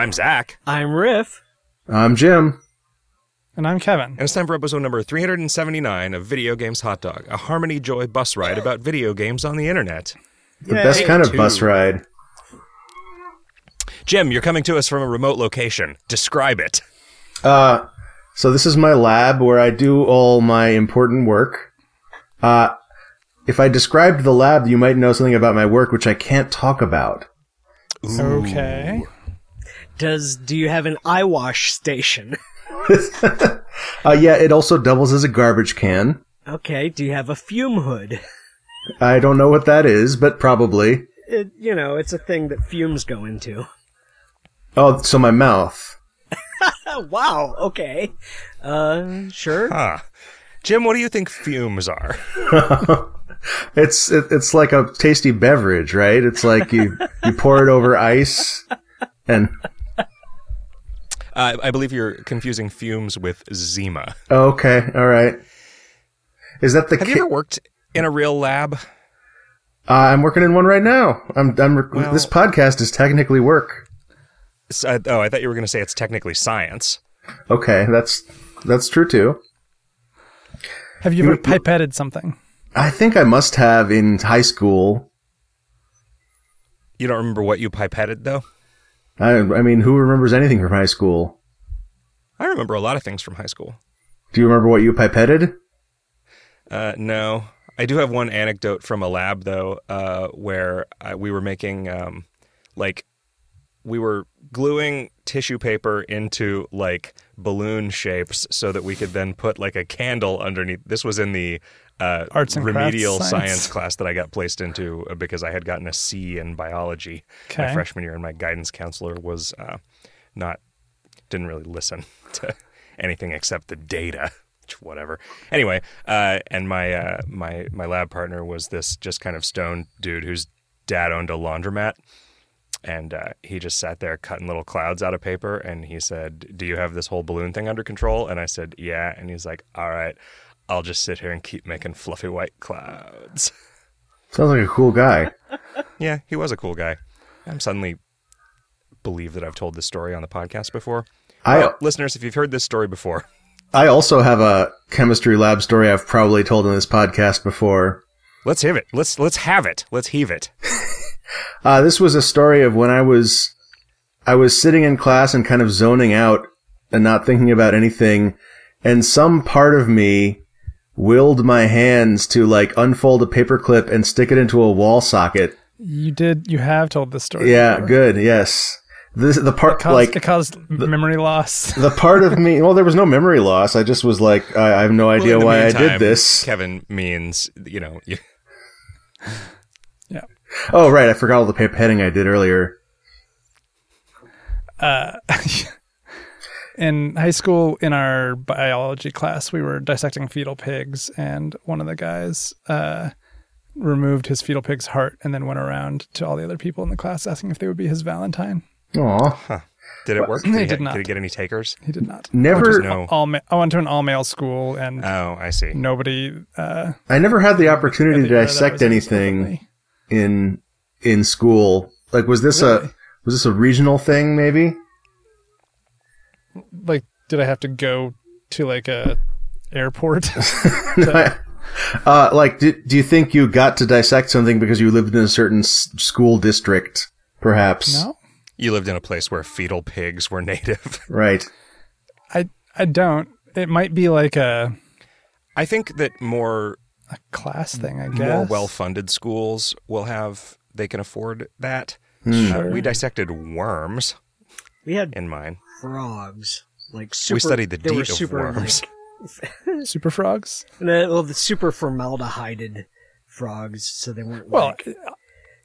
I'm Zach. I'm Riff. I'm Jim. And I'm Kevin. And it's time for episode number 379 of Video Games Hot Dog, a Harmony Joy bus ride about video games on the internet. The best kind of bus ride. Jim, you're coming to us from a remote location. Describe it. Uh, so this is my lab where I do all my important work. Uh, if I described the lab, you might know something about my work, which I can't talk about. Okay. Does do you have an eye wash station? Uh, yeah, it also doubles as a garbage can. Okay. Do you have a fume hood? I don't know what that is, but probably. It, you know, it's a thing that fumes go into. Oh, so my mouth. Wow. Okay. Uh, sure. Huh. Jim, what do you think fumes are? It's it, it's like a tasty beverage, right? It's like you you pour it over ice, and Uh, I believe you're confusing fumes with Zima. oh, okay, all right. Is that the? Have ki- you ever worked in a real lab? uh, I'm working in one right now. I'm I'm. Rec- Well- this podcast is technically work. S- uh, oh, I thought you were going to say it's technically science. Okay, that's that's true too. Have you ever pipetted something? I think I must have in high school. You don't remember what you pipetted, though? I I mean, who remembers anything from high school? I remember a lot of things from high school. Do you remember what you pipetted? Uh, no, I do have one anecdote from a lab though, uh, where uh, we were making um, like we were gluing tissue paper into like balloon shapes so that we could then put like a candle underneath. This was in the uh, Arts and crafts remedial science. science class that I got placed into uh, because I had gotten a C in biology my freshman year, and my guidance counselor was uh, not didn't really listen to anything except the data. which Whatever. Anyway, uh, and my uh, my my lab partner was this just kind of stone dude whose dad owned a laundromat, and uh, he just sat there cutting little clouds out of paper. And he said, "Do you have this whole balloon thing under control?" And I said, "Yeah." And he's like, "All right, I'll just sit here and keep making fluffy white clouds." Sounds like a cool guy. Yeah, he was a cool guy. I'm suddenly believe that I've told this story on the podcast before. I listeners, if you've heard this story before, I also have a chemistry lab story I've probably told in this podcast before. let's have it. Let's let's have it. Let's heave it. Uh, this was a story of when I was I was sitting in class and kind of zoning out and not thinking about anything, and some part of me willed my hands to like unfold a paperclip and stick it into a wall socket. You did. You have told this story. Yeah, before. good. Yes, this the part Caused, like it caused memory loss. the part of me. Well, there was no memory loss. I just was like, I, I have no idea Well, in the why I did this. Kevin means you know you, yeah. Oh, right. I forgot all the pipetting I did earlier. Uh, in high school in our biology class we were dissecting fetal pigs and one of the guys uh, removed his fetal pig's heart and then went around to all the other people in the class asking if they would be his valentine Aw. did it work? Did, he, did not. did he get any takers? he did not Never. No. all ma- i went to an all-male school and Oh, I see. nobody uh, I never had the opportunity to dissect anything in in school. Like, was this Really? a was this a regional thing? Maybe. Like did i have to go to like a airport uh, like, do, do you think you got to dissect something because you lived in a certain s- school district? Perhaps. no You lived in a place where fetal pigs were native. Right. i i don't it might be like a, I think that more a class thing i guess more well-funded schools will have they can afford that. Hmm. Uh, we dissected worms We had in mine. Frogs. Like super. we studied the they were deet of super, worms. super frogs Like, the, well, the super formaldehyded frogs, so they weren't. Well, like,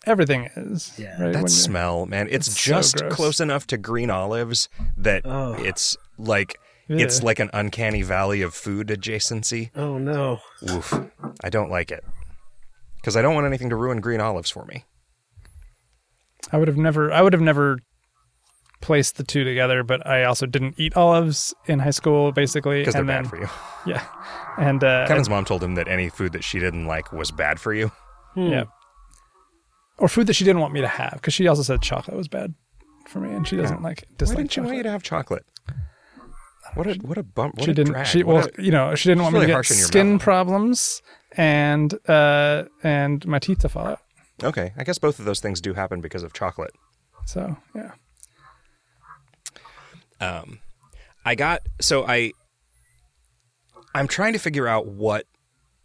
everything is. Yeah. right? That When smell, man. It's, It's just gross. close enough to green olives that Oh. it's like it's like an uncanny valley of food adjacency. oh no. Oof. I don't like it. Because I don't want anything to ruin green olives for me. I would have never. I would have never placed the two together. But I also didn't eat olives in high school, basically. Because they're then, bad for you. Yeah, and uh, Kevin's mom told him that any food that she didn't like was bad for you. yeah, or food that she didn't want me to have because she also said chocolate was bad. for me, and she doesn't Yeah. like Why dislike didn't she want chocolate. you to have chocolate? What a what a bump! What she a didn't. drag. She What well, a- you know, she didn't want me to get skin mellow. problems and uh and my teeth to fall out. okay, I guess both of those things do happen because of chocolate. So yeah, um, I got so I I'm trying to figure out what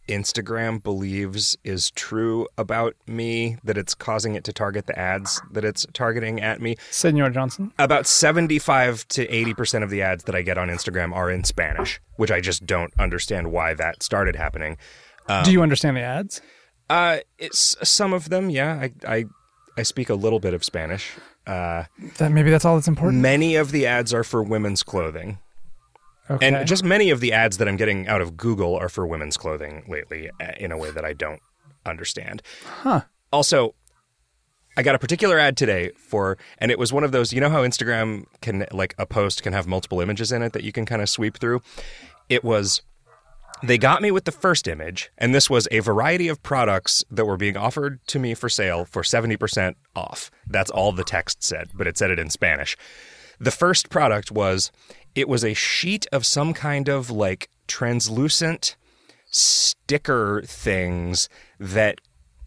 Instagram believes is true about me that it's causing it to target the ads that it's targeting at me. Senor Johnson. About 75 to 80% of the ads that I get on Instagram are in Spanish, which I just don't understand why that started happening. Um, Do you understand the ads? Uh it's some of them, yeah. I I I speak a little bit of Spanish. Uh That maybe that's all that's important. many of the ads are for women's clothing. Okay. And just many of the ads that I'm getting out of Google are for women's clothing lately uh, in a way that I don't understand. Huh. Also, I got a particular ad today for, and it was one of those, you know how Instagram can, like, a post can have multiple images in it that you can kind of sweep through? It was, they got me with the first image, and this was a variety of products that were being offered to me for sale for 70% off. That's all the text said, but it said it in Spanish. The first product was it was a sheet of some kind of like translucent sticker things that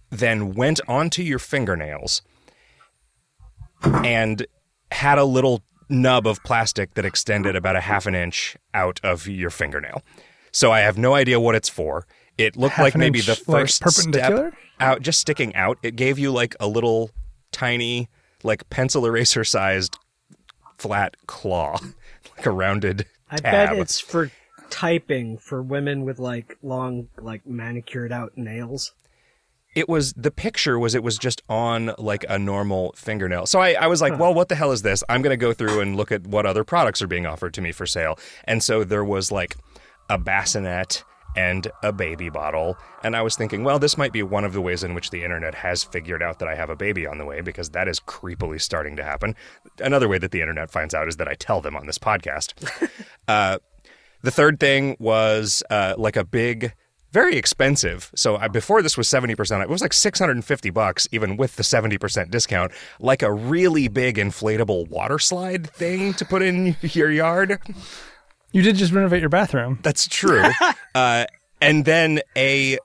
then went onto your fingernails and had a little nub of plastic that extended about a half an inch out of your fingernail. So I have no idea what it's for. It looked Half like maybe inch, the first perpendicular? step out, just sticking out. It gave you like a little tiny, like pencil eraser sized flat claw, like a rounded I tab. bet it's for typing for women with like long, like manicured out nails. it was the picture was it was just on like a normal fingernail. So I, I was like, well, what the hell is this? I'm gonna go through and look at what other products are being offered to me for sale. And so there was like a bassinet and a baby bottle. And I was thinking, well, this might be one of the ways in which the internet has figured out that I have a baby on the way because that is creepily starting to happen. Another way that the internet finds out is that I tell them on this podcast. uh, the third thing was uh, like a big, very expensive. So I, before this was seventy percent, it was like six hundred and fifty bucks, even with the seventy percent discount. Like a really big inflatable water slide thing to put in your yard. You did just renovate your bathroom. That's true. uh, and then a,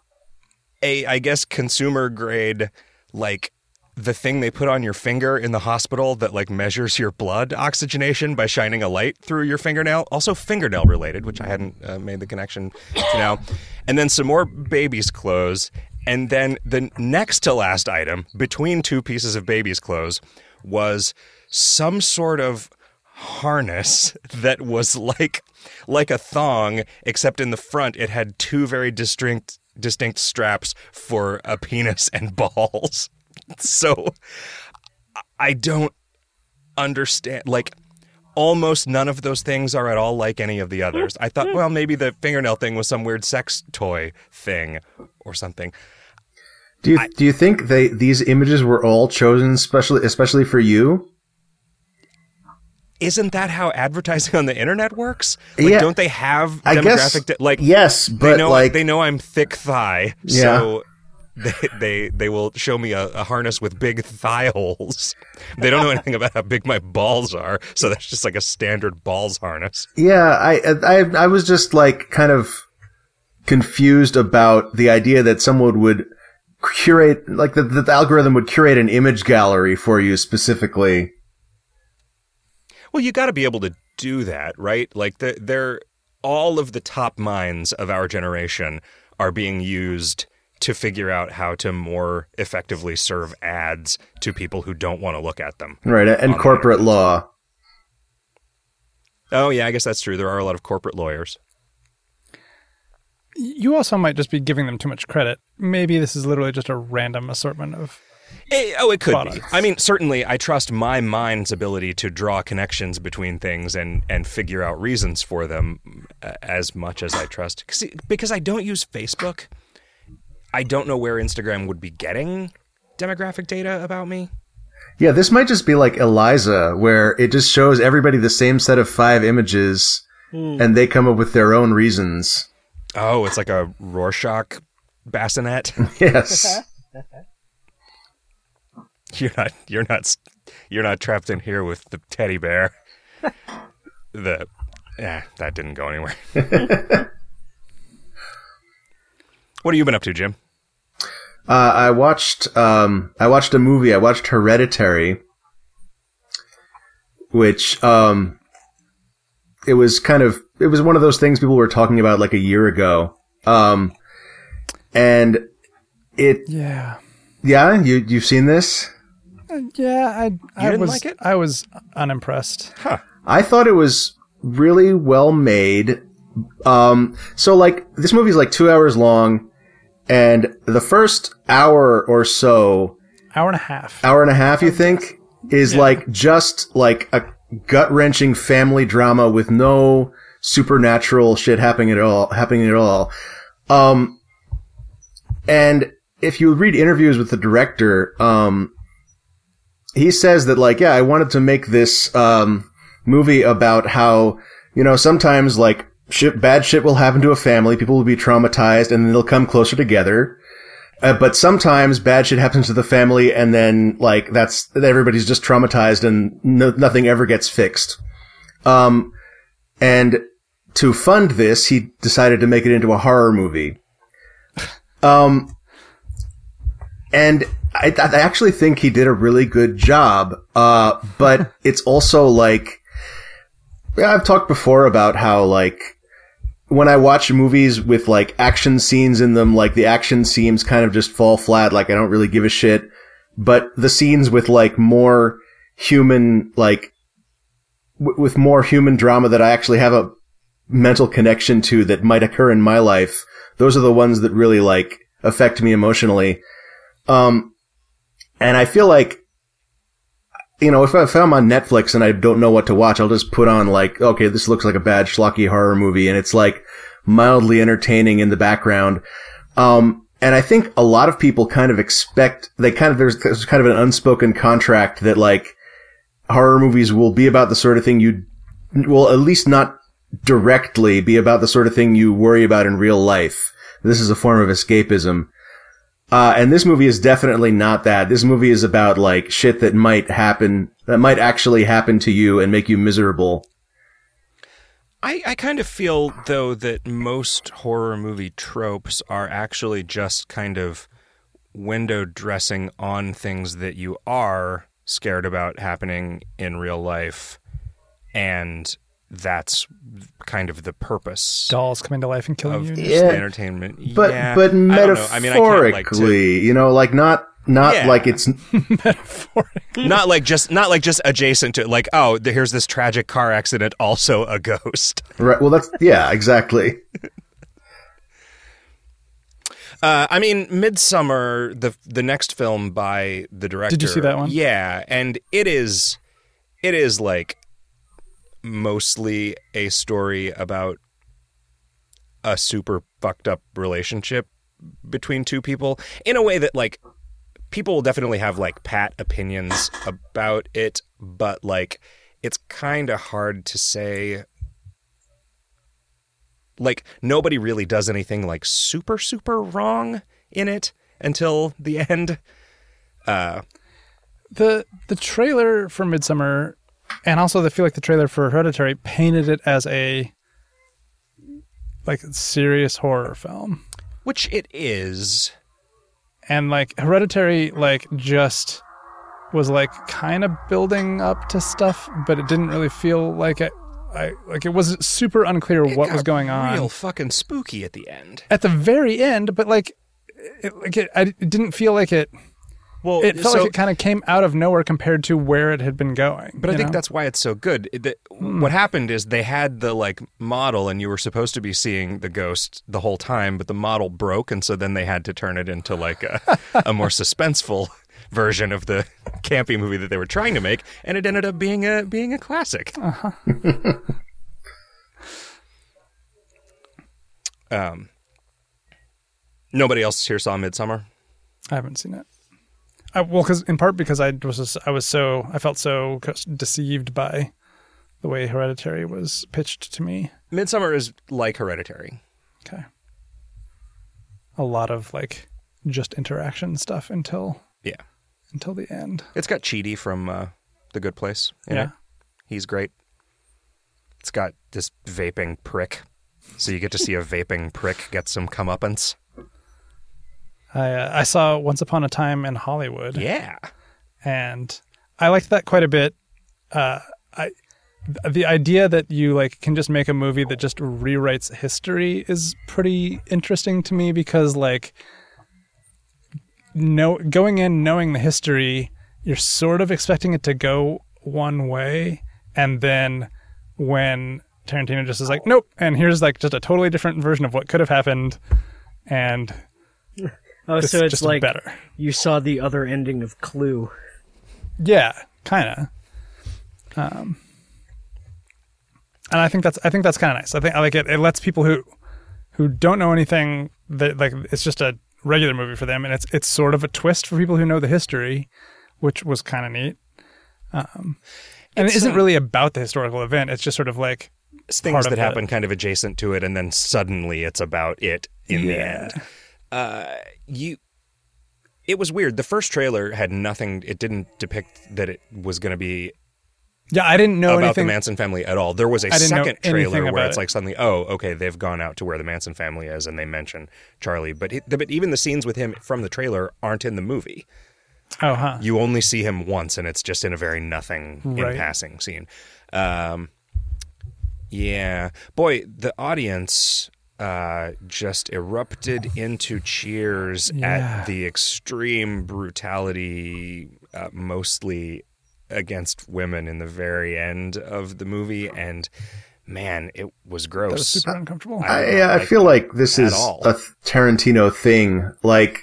a I guess consumer grade like the thing they put on your finger in the hospital that like measures your blood oxygenation by shining a light through your fingernail. Also fingernail related, which I hadn't uh, made the connection to now. And then some more baby's clothes. And then the next to last item between two pieces of baby's clothes was some sort of harness that was like like a thong except in the front it had two very distinct distinct straps for a penis and balls. So i don't understand like almost none of those things are at all like any of the others. I thought well maybe the fingernail thing was some weird sex toy thing or something. Do you do you think they these images were all chosen especially especially for you? Isn't that how advertising on the internet works like Yeah. don't they have I demographic guess like yes, they but know like they know I'm thick thigh, Yeah. so they, they they will show me a, a harness with big thigh holes. They don't know anything about how big my balls are, so that's just like a standard balls harness. yeah, I I I was just like kind of confused about the idea that someone would curate like that the algorithm would curate an image gallery for you specifically. Well, you got to be able to do that, right? Like the, they're all of the top minds of our generation are being used to figure out how to more effectively serve ads to people who don't want to look at them. Right, and corporate law. Oh yeah, I guess that's true. There are a lot of corporate lawyers. You also might just be giving them too much credit. Maybe this is literally just a random assortment of. Eh, oh, it could be. I mean, certainly, I trust my mind's ability to draw connections between things and and figure out reasons for them uh, as much as I trust. 'Cause- Because I don't use Facebook, I don't know where Instagram would be getting demographic data about me. Yeah, this might just be like Eliza, where it just shows everybody the same set of five images, and they come up with their own reasons. Oh, it's like a Rorschach bassinet. Yes. you're not you're not you're not trapped in here with the teddy bear. the yeah, that didn't go anywhere. what have you been up to, Jim? Uh, I watched um, I watched a movie. I watched Hereditary, which um, it was kind of it was one of those things people were talking about like a year ago. Um, and it Yeah. yeah you you've seen this. Yeah, I I didn't was like it? I was unimpressed. I thought it was really well made. Um, so like this movie's like two hours long, and the first hour or so, Hour and a half. hour and a half, you think, is like just like a gut wrenching family drama with no supernatural shit happening at all. Happening at all. Um, and if you read interviews with the director, um, he says that like, yeah, I wanted to make this um, movie about how you know sometimes like shit, bad shit will happen to a family, people will be traumatized, and they'll come closer together. Uh, but sometimes bad shit happens to the family, and then like that's everybody's just traumatized, and no, nothing ever gets fixed. Um, and to fund this, he decided to make it into a horror movie. Um, and I, I actually think he did a really good job. Uh, but it's also like, yeah, I've talked before about how like when I watch movies with like action scenes in them, like the action scenes kind of just fall flat. Like I don't really give a shit. But the scenes with like more human, like w- with more human drama that I actually have a mental connection to that might occur in my life, those are the ones that really like affect me emotionally. Um, and I feel like, you know, if, I, if I'm on Netflix and I don't know what to watch, I'll just put on like, okay, this looks like a bad schlocky horror movie, and it's like mildly entertaining in the background. Um, and I think a lot of people kind of expect they kind of there's, there's kind of an unspoken contract that like horror movies will be about the sort of thing you will at least not directly be about the sort of thing you worry about in real life. This is a form of escapism. Uh, and this movie is definitely not that. This movie is about like shit that might happen, that might actually happen to you and make you miserable. I, I kind of feel though that most horror movie tropes are actually just kind of window dressing on things that you are scared about happening in real life and that's kind of the purpose Dolls coming to life and killing of you. Yeah. entertainment. But, yeah, but I know. metaphorically, I mean, I like to, you know, like not, not Yeah. like it's, metaphorically. not like just not like just adjacent to like oh th- here's this tragic car accident also a ghost. right. Well, that's, yeah, exactly. Uh, I mean, Midsommar, the the next film by the director. Did you see that one? Yeah, and it is, it is like mostly a story about a super fucked up relationship between two people in a way that like people will definitely have like pat opinions about it, but like it's kind of hard to say like nobody really does anything like super super wrong in it until the end. Uh, the the trailer for Midsommar, and also I feel like the trailer for Hereditary painted it as a like serious horror film, which it is. and like Hereditary like just was like kind of building up to stuff, but it didn't really feel like it. I like it was super unclear It what was going on Real fucking spooky at the end. at the very end, but like. It, like it, I, it didn't feel like it. Well, It felt so, like it kind of came out of nowhere compared to where it had been going. but I think know? that's why it's so good. It- that- Hmm. What happened is they had the like model, and you were supposed to be seeing the ghost the whole time, but the model broke, and so then they had to turn it into like a, a more suspenseful version of the campy movie that they were trying to make, and it ended up being a being a classic. um, nobody else here saw Midsommar. I haven't seen it. I, well, because in part because I was just, I was so I felt so deceived by the way Hereditary was pitched to me. Midsommar is like Hereditary. Okay, a lot of like just interaction stuff until Yeah. until the end. It's got Chidi from uh, The Good Place. Yeah. it. he's great. It's got this vaping prick, so you get to see a vaping prick get some comeuppance. I uh, I saw Once Upon a Time in Hollywood. Yeah, and I liked that quite a bit. Uh, I the idea that you like can just make a movie that just rewrites history is pretty interesting to me because like no going in knowing the history, you're sort of expecting it to go one way, and then when Tarantino just is like, nope, and here's like just a totally different version of what could have happened, and Oh, it's so it's just like better. you saw the other ending of Clue. Yeah, kind of. Um, and I think that's I think that's kind of nice. I think I like it. It lets people who who don't know anything that like it's just a regular movie for them, and it's it's sort of a twist for people who know the history, which was kind of neat. Um, and It's, it isn't really about the historical event. It's just sort of like It's Part things of that the- happen kind of adjacent to it, and then suddenly it's about it in the end. Uh, you, it was weird. The first trailer had nothing. It didn't depict that it was going to be yeah. I didn't know about anything. the Manson family at all. There was a second trailer where it's it. like suddenly, oh, okay, they've gone out to where the Manson family is, and they mention Charlie. But it, but even the scenes with him from the trailer aren't in the movie. oh, huh. You only see him once, and it's just in a very nothing Right. in passing scene. Um, yeah, boy, the audience uh, just erupted into cheers Yeah. at the extreme brutality, uh, mostly against women in the very end of the movie, and man, it was gross. That was super uncomfortable. I- I, yeah, I feel like this is all. a Tarantino thing. Like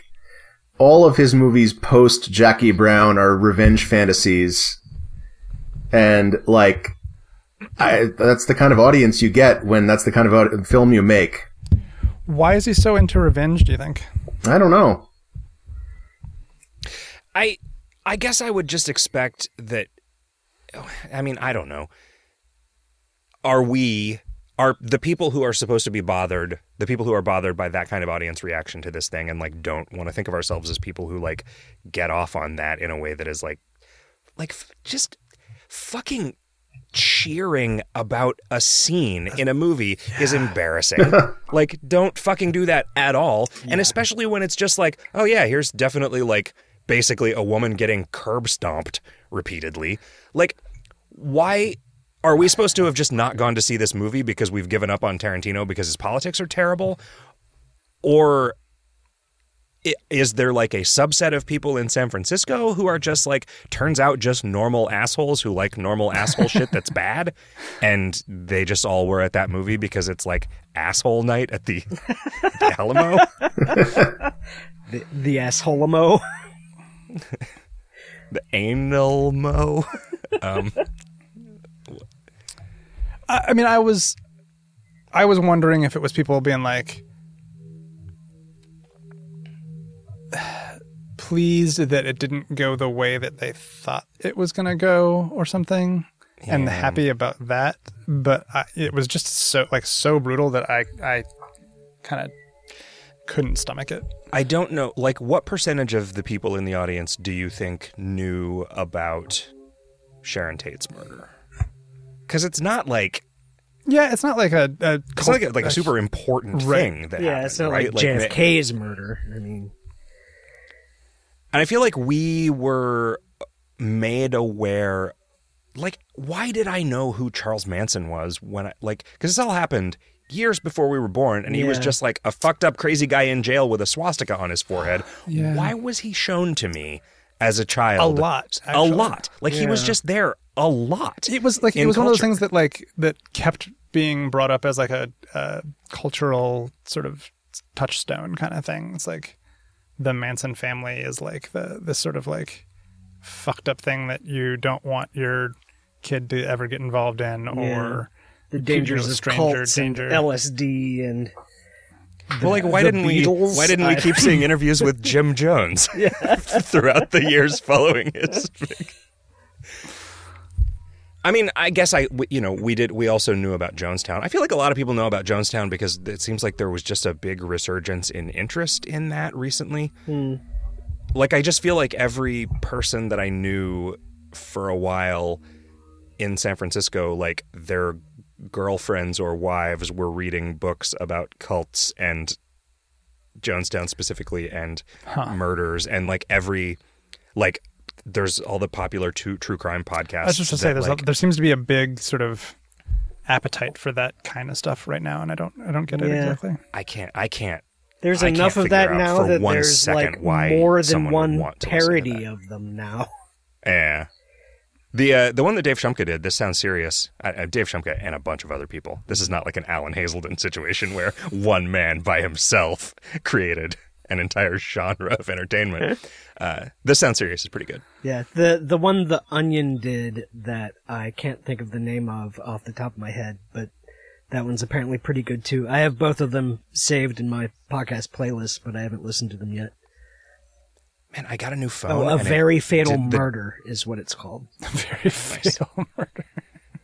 all of his movies post Jackie Brown are revenge fantasies, and like I, that's the kind of audience you get when that's the kind of au- film you make. Why is he so into revenge? Do you think? I don't know. I I guess I would just expect that I mean, I don't know. Are we are the people who are supposed to be bothered, the people who are bothered by that kind of audience reaction to this thing and like don't want to think of ourselves as people who like get off on that in a way that is like like just fucking cheering about a scene in a movie is embarrassing. like don't fucking do that at all. And especially when it's just like, oh yeah, here's definitely like basically a woman getting curb stomped repeatedly. Like why are we supposed to have just not gone to see this movie because we've given up on Tarantino because his politics are terrible? Or is there like a subset of people in San Francisco who are just like turns out just normal assholes who like normal asshole shit that's bad? And they just all were at that movie because it's like asshole night at the, the Alamo? The, the assholemo. the anal mo um I, I mean, I was, I was wondering if it was people being like, pleased that it didn't go the way that they thought it was going to go, or something, and happy about that. But I, it was just so like so brutal that I, I kind of couldn't stomach it. I don't know like what percentage of the people in the audience do you think knew about Sharon Tate's murder? Cuz it's not like Yeah, it's not like a, a it's not like a, like a super important Right. thing that yeah, happened, it's not right? like JFK's murder. I mean, And I feel like we were made aware like why did I know who Charles Manson was when I like cuz this all happened years before we were born and he was just like a fucked up crazy guy in jail with a swastika on his forehead. Yeah. Why was he shown to me as a child? A lot, A lot. Like he was just there a lot. It was like it was one of those things that like that kept being brought up as like a, a cultural sort of touchstone kind of thing. It's like the Manson family is like the this sort of like fucked up thing that you don't want your kid to ever get involved in or the you dangers know, of stranger cults danger. and LSD and Well, like why the didn't we why didn't we keep seeing interviews with Jim Jones throughout the years following his? I mean, I guess I you know we did we also knew about Jonestown. I feel like a lot of people know about Jonestown because it seems like there was just a big resurgence in interest in that recently. Hmm. Like I just feel like every person that I knew for a while in San Francisco, like their girlfriends or wives were reading books about cults and Jonestown specifically and murders and like every like there's all the popular true, true crime podcasts. I was just to say, there's like, a, there seems to be a big sort of appetite for that kind of stuff right now, and I don't I don't get it Yeah. exactly. I can't I can't There's I can't enough of that now that there's like why more than one want to listen to parody that. of them now. Yeah. The uh, the one that Dave Shumka did. This sounds serious. Uh, uh, Dave Shumka and a bunch of other people. This is not like an Alan Hazelden situation where one man by himself created an entire genre of entertainment. Uh, this Sound serious. is pretty good. Yeah, the the one the Onion did that I can't think of the name of off the top of my head, but that one's apparently pretty good too. I have both of them saved in my podcast playlist, but I haven't listened to them yet. Man, I got a new phone. Oh, a it- very fatal did the- murder is what it's called. Very fatal murder.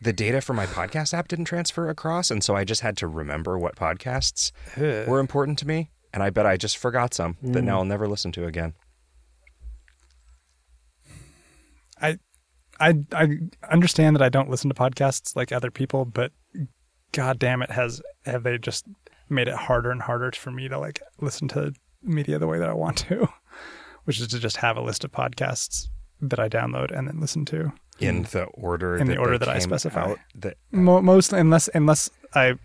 the data from my podcast app didn't transfer across, and so I just had to remember what podcasts were important to me. And I bet I just forgot some that now I'll never listen to again. I, I, I understand that I don't listen to podcasts like other people, but god damn it, has have they just made it harder and harder for me to like listen to media the way that I want to, which is to just have a list of podcasts that I download and then listen to. In the order In the order that I specify. out, that Mo- mostly, unless unless I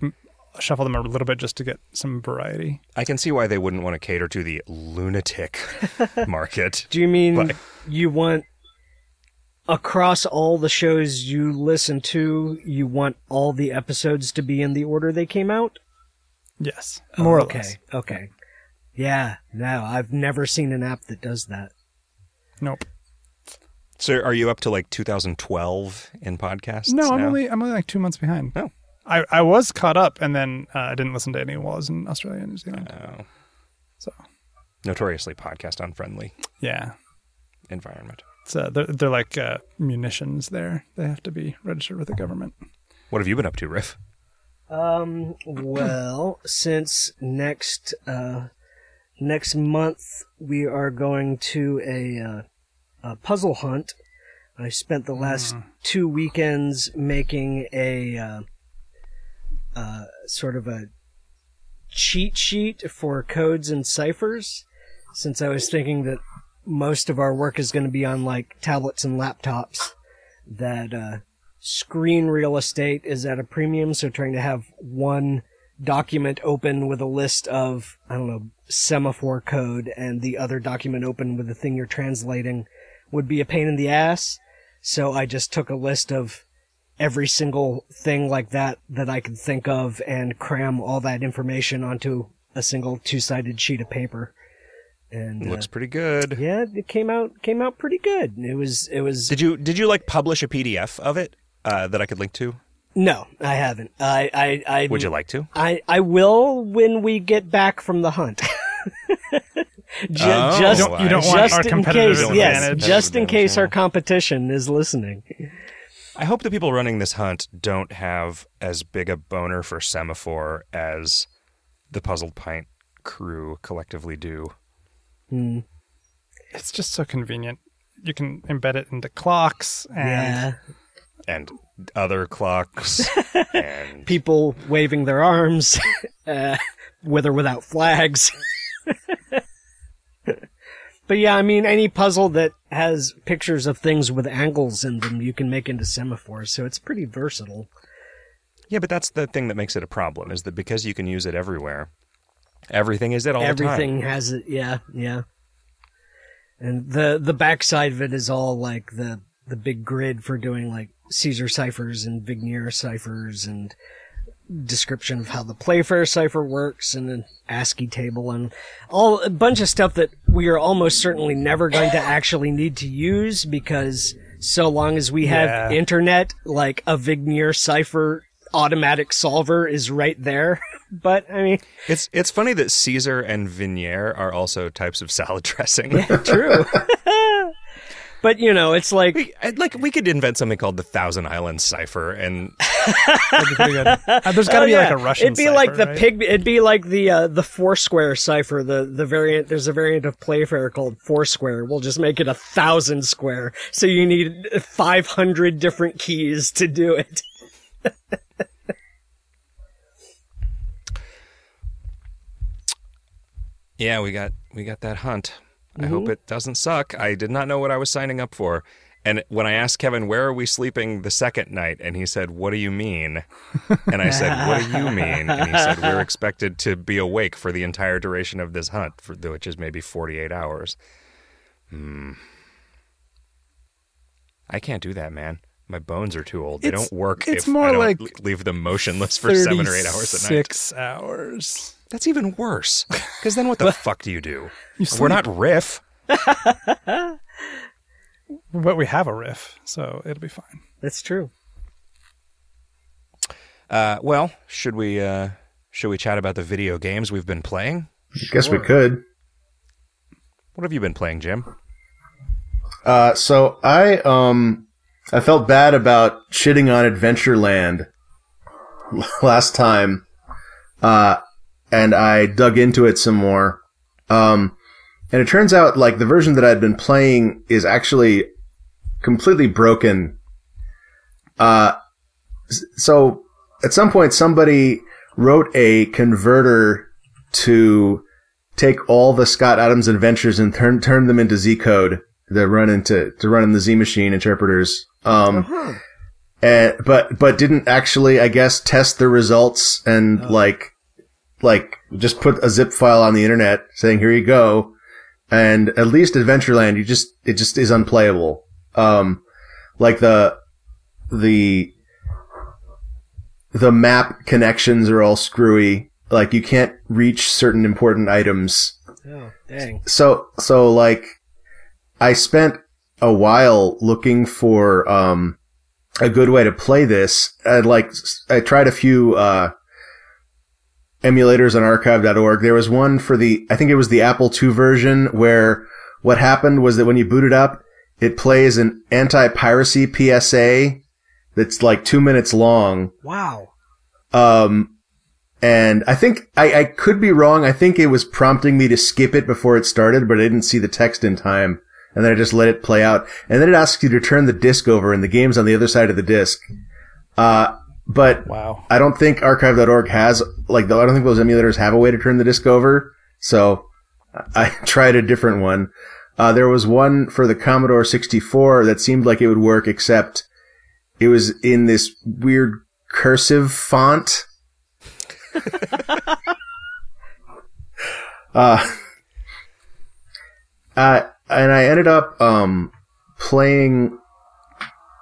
shuffle them a little bit just to get some variety. I can see why they wouldn't want to cater to the lunatic market. Do you mean But- you want across all the shows you listen to, you want all the episodes to be in the order they came out? Yes, more or okay, less. okay. Yeah, no, I've never seen an app that does that. Nope. So, are you up to like 2012 in podcasts? No, I'm now? only I'm only like two months behind. Oh. I, I was caught up, and then uh, I didn't listen to any while I was in Australia and New Zealand. Oh. So notoriously podcast unfriendly yeah, environment. It's, uh, they're they're like uh, munitions. There, they have to be registered with the government. What have you been up to, Riff? Um, well, since next uh next month we are going to a uh, a puzzle hunt. I spent the last two weekends making a uh, uh, sort of a cheat sheet for codes and ciphers. Since I was thinking that most of our work is going to be on like tablets and laptops, that uh, screen real estate is at a premium. So trying to have one document open with a list of, I don't know, semaphore code and the other document open with the thing you're translating would be a pain in the ass. So I just took a list of every single thing like that that I could think of and cram all that information onto a single two-sided sheet of paper. And It uh, looks pretty good. yeah, it came out came out pretty good. It was it was Did you did you like publish a PDF of it uh, that I could link to? no, I haven't. I I I Would you like to? I I will when we get back from the hunt. Ju- Oh, just You don't- you don't want just our in competitive case, yes, just in case our competition is listening. I hope the people running this hunt don't have as big a boner for semaphore as the Puzzled Pint crew collectively do. Hmm. It's just so convenient. You can embed it into clocks, and Yeah, And other clocks and people waving their arms, uh, with or without flags. but yeah, I mean, any puzzle that has pictures of things with angles in them, you can make into semaphores. So it's pretty versatile. Yeah, but that's the thing that makes it a problem is that because you can use it everywhere, everything is it all everything the time. has it yeah yeah and the the backside of it is all like the the big grid for doing like caesar ciphers and Vigenère ciphers and description of how the playfair cipher works and an ascii table and all a bunch of stuff that we are almost certainly never going to actually need to use because so long as we have Yeah. internet like a Vigenère cipher automatic solver is right there but i mean It's it's funny that Caesar and Vigenère are also types of salad dressing. True. but but you know, it's like We, like we could invent something called the Thousand Islands Cipher, and That'd be pretty good. Uh, there's got to Oh, be yeah. like a Russian. It'd be like the right? pig. It'd be like the uh, the Foursquare cipher. The the variant. There's a variant of Playfair called Foursquare. We'll just make it a thousand square. So you need five hundred different keys to do it. Yeah, we got we got that hunt. I hope it doesn't suck. I did not know what I was signing up for. And when I asked Kevin, where are we sleeping the second night? And he said, What do you mean? And I said, What do you mean? And he said, We're expected to be awake for the entire duration of this hunt, for, which is maybe 48 hours. Hmm. I can't do that, man. My bones are too old. They It's- don't work it's if more like leave them motionless for seven or eight hours a night. Six hours. That's even worse. Because then what the fuck do you do? You We're not riff. But we have a riff, so it'll be fine. That's true. Uh, well, should we uh, should we chat about the video games we've been playing? I guess we could. What have you been playing, Jim? Uh, so I um I felt bad about shitting on Adventureland last time, uh, and I dug into it some more. Um, and it turns out like the version that I'd been playing is actually completely broken. Uh, so at some point somebody wrote a converter to take all the Scott Adams adventures and turn turn them into Z code to run into to run in the Z machine interpreters. Um, and, but but didn't actually, I guess, test the results and like like just put a zip file on the internet saying here you go. And at least Adventureland, you just it just is unplayable. Um, like the the the map connections are all screwy. Like you can't reach certain important items Oh, dang. so so like I spent a while looking for um a good way to play this. I like I tried a few uh emulators on archive.org. There was one for the I think it was the Apple II version where what happened was that when you boot it up, it plays an anti-piracy PSA that's like 2 minutes long. Wow. Um, and I think I, I could be wrong. I think it was prompting me to skip it before it started, but I didn't see the text in time. And then I just let it play out. And then it asks you to turn the disc over and the game's on the other side of the disc. Uh, but Wow. I don't think archive.org has, like, I don't think those emulators have a way to turn the disc over. So I tried a different one. Uh, there was one for the Commodore 64 that seemed like it would work, except it was in this weird cursive font. uh, uh, and I ended up, um, playing,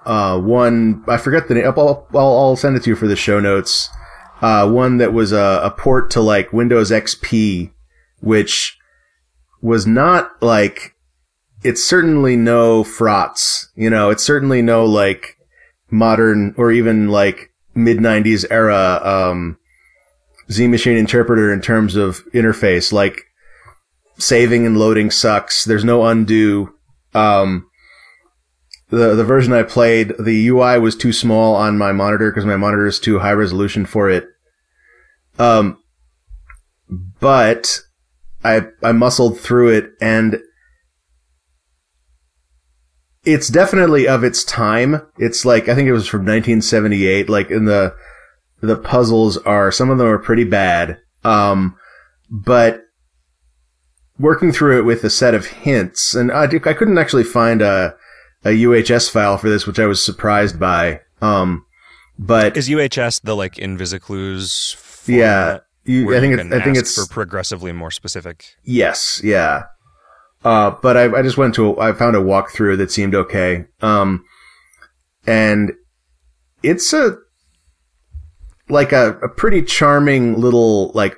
uh, one, I forget the name, I'll, I'll, I'll send it to you for the show notes. Uh, one that was a, a port to like Windows XP, which was not like, it's certainly no Frotz, you know, it's certainly no like modern or even like mid 90s era, um, Z machine interpreter in terms of interface. Like saving and loading sucks. There's no undo. Um, the the version I played, the UI was too small on my monitor because my monitor is too high resolution for it. Um, but I I muscled through it and it's definitely of its time. It's like I think it was from 1978. Like in the the puzzles are some of them are pretty bad. Um, but working through it with a set of hints, and I, I couldn't actually find a a UHS file for this, which I was surprised by. Um, but Is UHS the like Invisiclues? yeah, you, I think it's, I think it's for progressively more specific. Yes, yeah. Uh, but I, I just went to, a, I found a walkthrough that seemed okay. Um, and it's a, like a, a pretty charming little, like,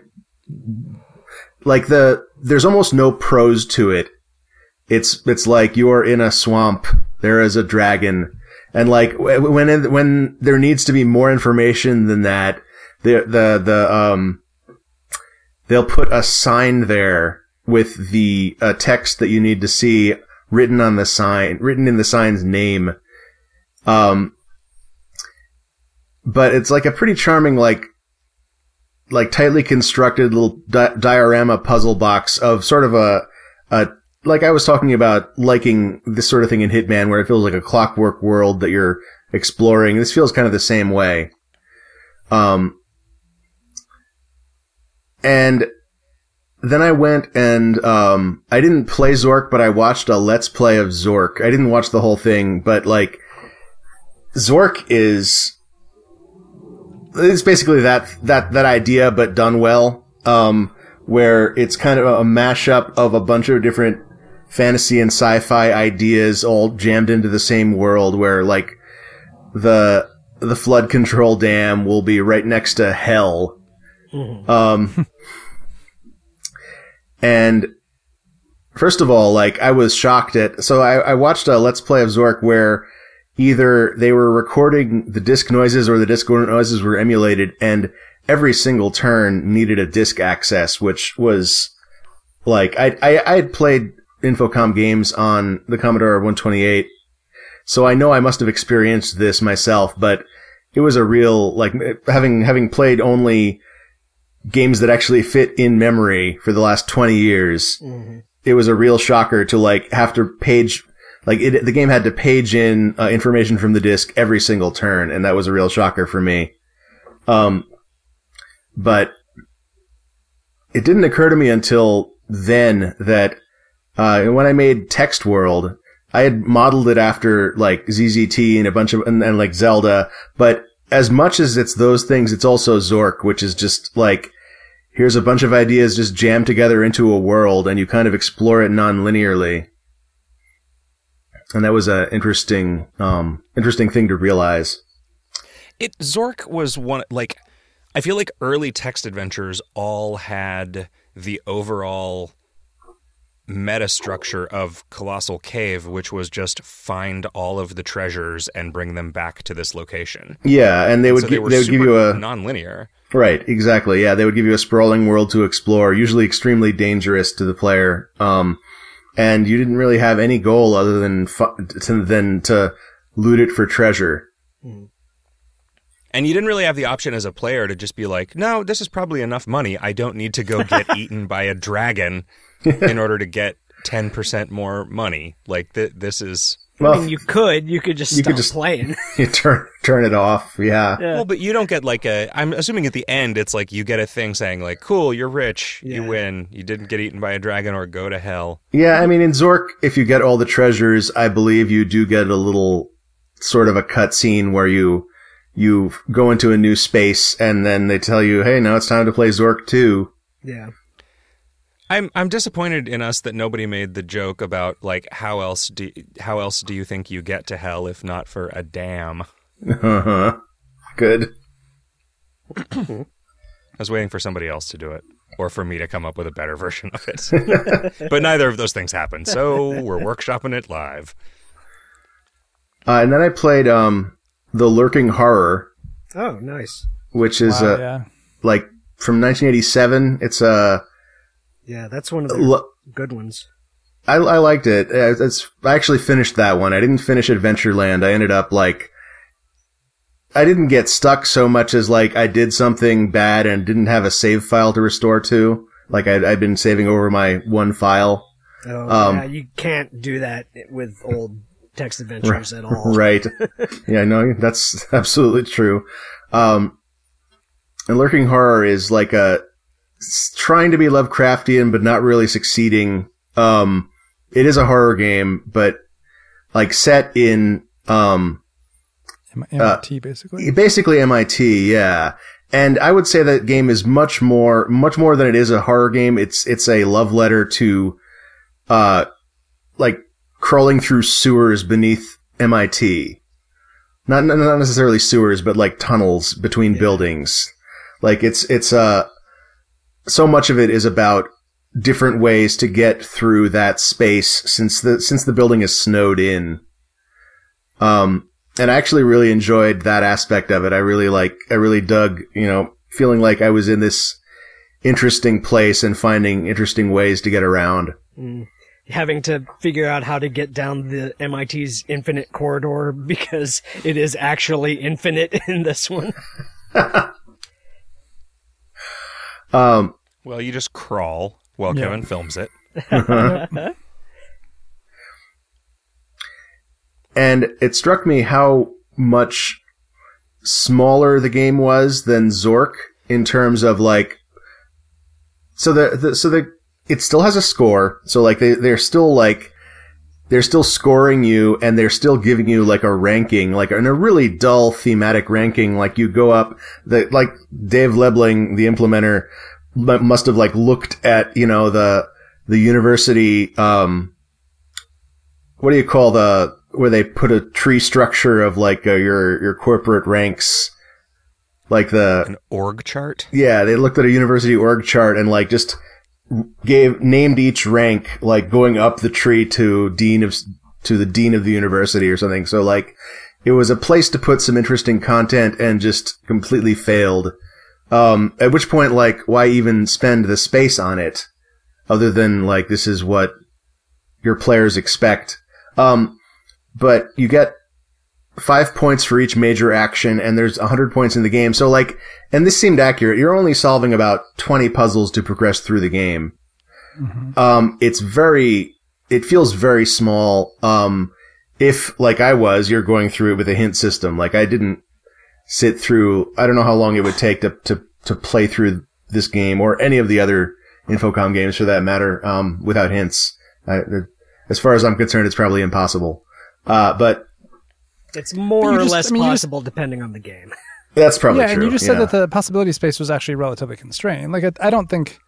like the, there's almost no prose to it. It's, it's like you're in a swamp. There is a dragon. And like, when, when there needs to be more information than that, the, the, the, um, they'll put a sign there with the uh, text that you need to see written on the sign, written in the sign's name. Um, but it's like a pretty charming, like, like tightly constructed little di- diorama puzzle box of sort of a, a, like I was talking about liking this sort of thing in Hitman where it feels like a clockwork world that you're exploring. This feels kind of the same way. Um, and then I went and um, I didn't play Zork, but I watched a Let's Play of Zork. I didn't watch the whole thing, but like Zork is it's basically that that that idea, but done well. Um, where it's kind of a mashup of a bunch of different fantasy and sci-fi ideas all jammed into the same world. Where like the the flood control dam will be right next to hell. Um, and first of all, like I was shocked at, so I, I watched a Let's Play of Zork where either they were recording the disc noises or the disc noises were emulated and every single turn needed a disc access, which was like, I, I, I had played Infocom games on the Commodore 128. So I know I must have experienced this myself, but it was a real, like, having, having played only games that actually fit in memory for the last 20 years, it was a real shocker to like have to page, like it, the game had to page in uh, information from the disc every single turn. And that was a real shocker for me. Um, but it didn't occur to me until then that, uh, when I made Text World, I had modeled it after like ZZT and a bunch of, and, and like Zelda, but as much as it's those things, it's also Zork, which is just like, here's a bunch of ideas just jammed together into a world and you kind of explore it non-linearly. And that was an interesting, um, interesting thing to realize. It Zork was one like I feel like early text adventures all had the overall meta structure of Colossal Cave, which was just find all of the treasures and bring them back to this location. Yeah, and they would So they they would give you a non-linear. right, exactly. Yeah, they would give you a sprawling world to explore, usually extremely dangerous to the player. Um, and you didn't really have any goal other than fu- to, than to loot it for treasure. And you didn't really have the option as a player to just be like, no, this is probably enough money. I don't need to go get eaten by a dragon in order to get 10% more money. Like, th- this is. Well, I mean, you could, you could just You stop could just- playing. you turn turn it off. Yeah. Yeah. Well, but you don't get like a. I'm assuming at the end, it's like you get a thing saying, like, cool, you're rich, you win, you didn't get eaten by a dragon or go to hell. Yeah, I mean, in Zork, if you get all the treasures, I believe you do get a little sort of a cutscene where you you go into a new space and then they tell you, "Hey, now it's time to play Zork 2." yeah. I'm I'm disappointed in us that nobody made the joke about like how else do how else do you think you get to hell if not for a dam? Uh-huh. Good. I was waiting for somebody else to do it, or for me to come up with a better version of it. but neither of those things happened, so we're workshopping it live. Uh, and then I played um The Lurking Horror, Oh, nice. which is Wow, uh, yeah. like from 1987. It's a Yeah, that's one of the good ones. I, I liked it. It's, I actually finished that one. I didn't finish Adventureland. I ended up like, I didn't get stuck so much as like I did something bad and didn't have a save file to restore to. Like I'd, I'd been saving over my one file. Oh, Um, yeah, you can't do that with old text adventures at all. Right. yeah, no, that's absolutely true. Um, and Lurking Horror is like a, trying to be Lovecraftian, but not really succeeding. Um, it is a horror game, but like set in, um, MIT, basically. basically MIT, yeah. And I would say that game is much more, much more than it is a horror game. It's, it's a love letter to, uh, like crawling through sewers beneath MIT. Not, not necessarily sewers, but like tunnels between buildings. Like it's, it's, uh, so much of it is about different ways to get through that space since the, since the building is snowed in. Um, and I actually really enjoyed that aspect of it. I really like, I really dug, you know, feeling like I was in this interesting place and finding interesting ways to get around. Mm. having to figure out how to get down the MIT's infinite corridor because it is actually infinite in this one. Um, Well, you just crawl while Yeah. Kevin films it. and it struck me how much smaller the game was than Zork in terms of like so the, the so the it still has a score so like they they're still like they're still scoring you and they're still giving you like a ranking like in a really dull thematic ranking like you go up the like Dave Lebling the implementer must have like looked at you know the the university um what do you call the where they put a tree structure of like uh, your your corporate ranks like the An org chart. yeah they looked at a university org chart and like just gave named each rank like going up the tree to dean of to the dean of the university or something. So like it was a place to put some interesting content and just completely failed. Um at which point like why even spend the space on it other than like this is what your players expect? Um but you get five points for each major action and there's 100 points in the game. So like and this seemed accurate. You're only solving about 20 puzzles to progress through the game. Um it's very it feels very small. Um if like i was you're going through it with a hint system. Like i didn't sit through i don't know how long it would take to to to play through this game or any of the other infocom games for that matter um without hints. I, as far as i'm concerned it's probably impossible. Uh but It's more or just- less I mean, you just- possible depending on the game. that's probably yeah, true and you just yeah. said that the possibility space was actually relatively constrained. Like, I, I don't think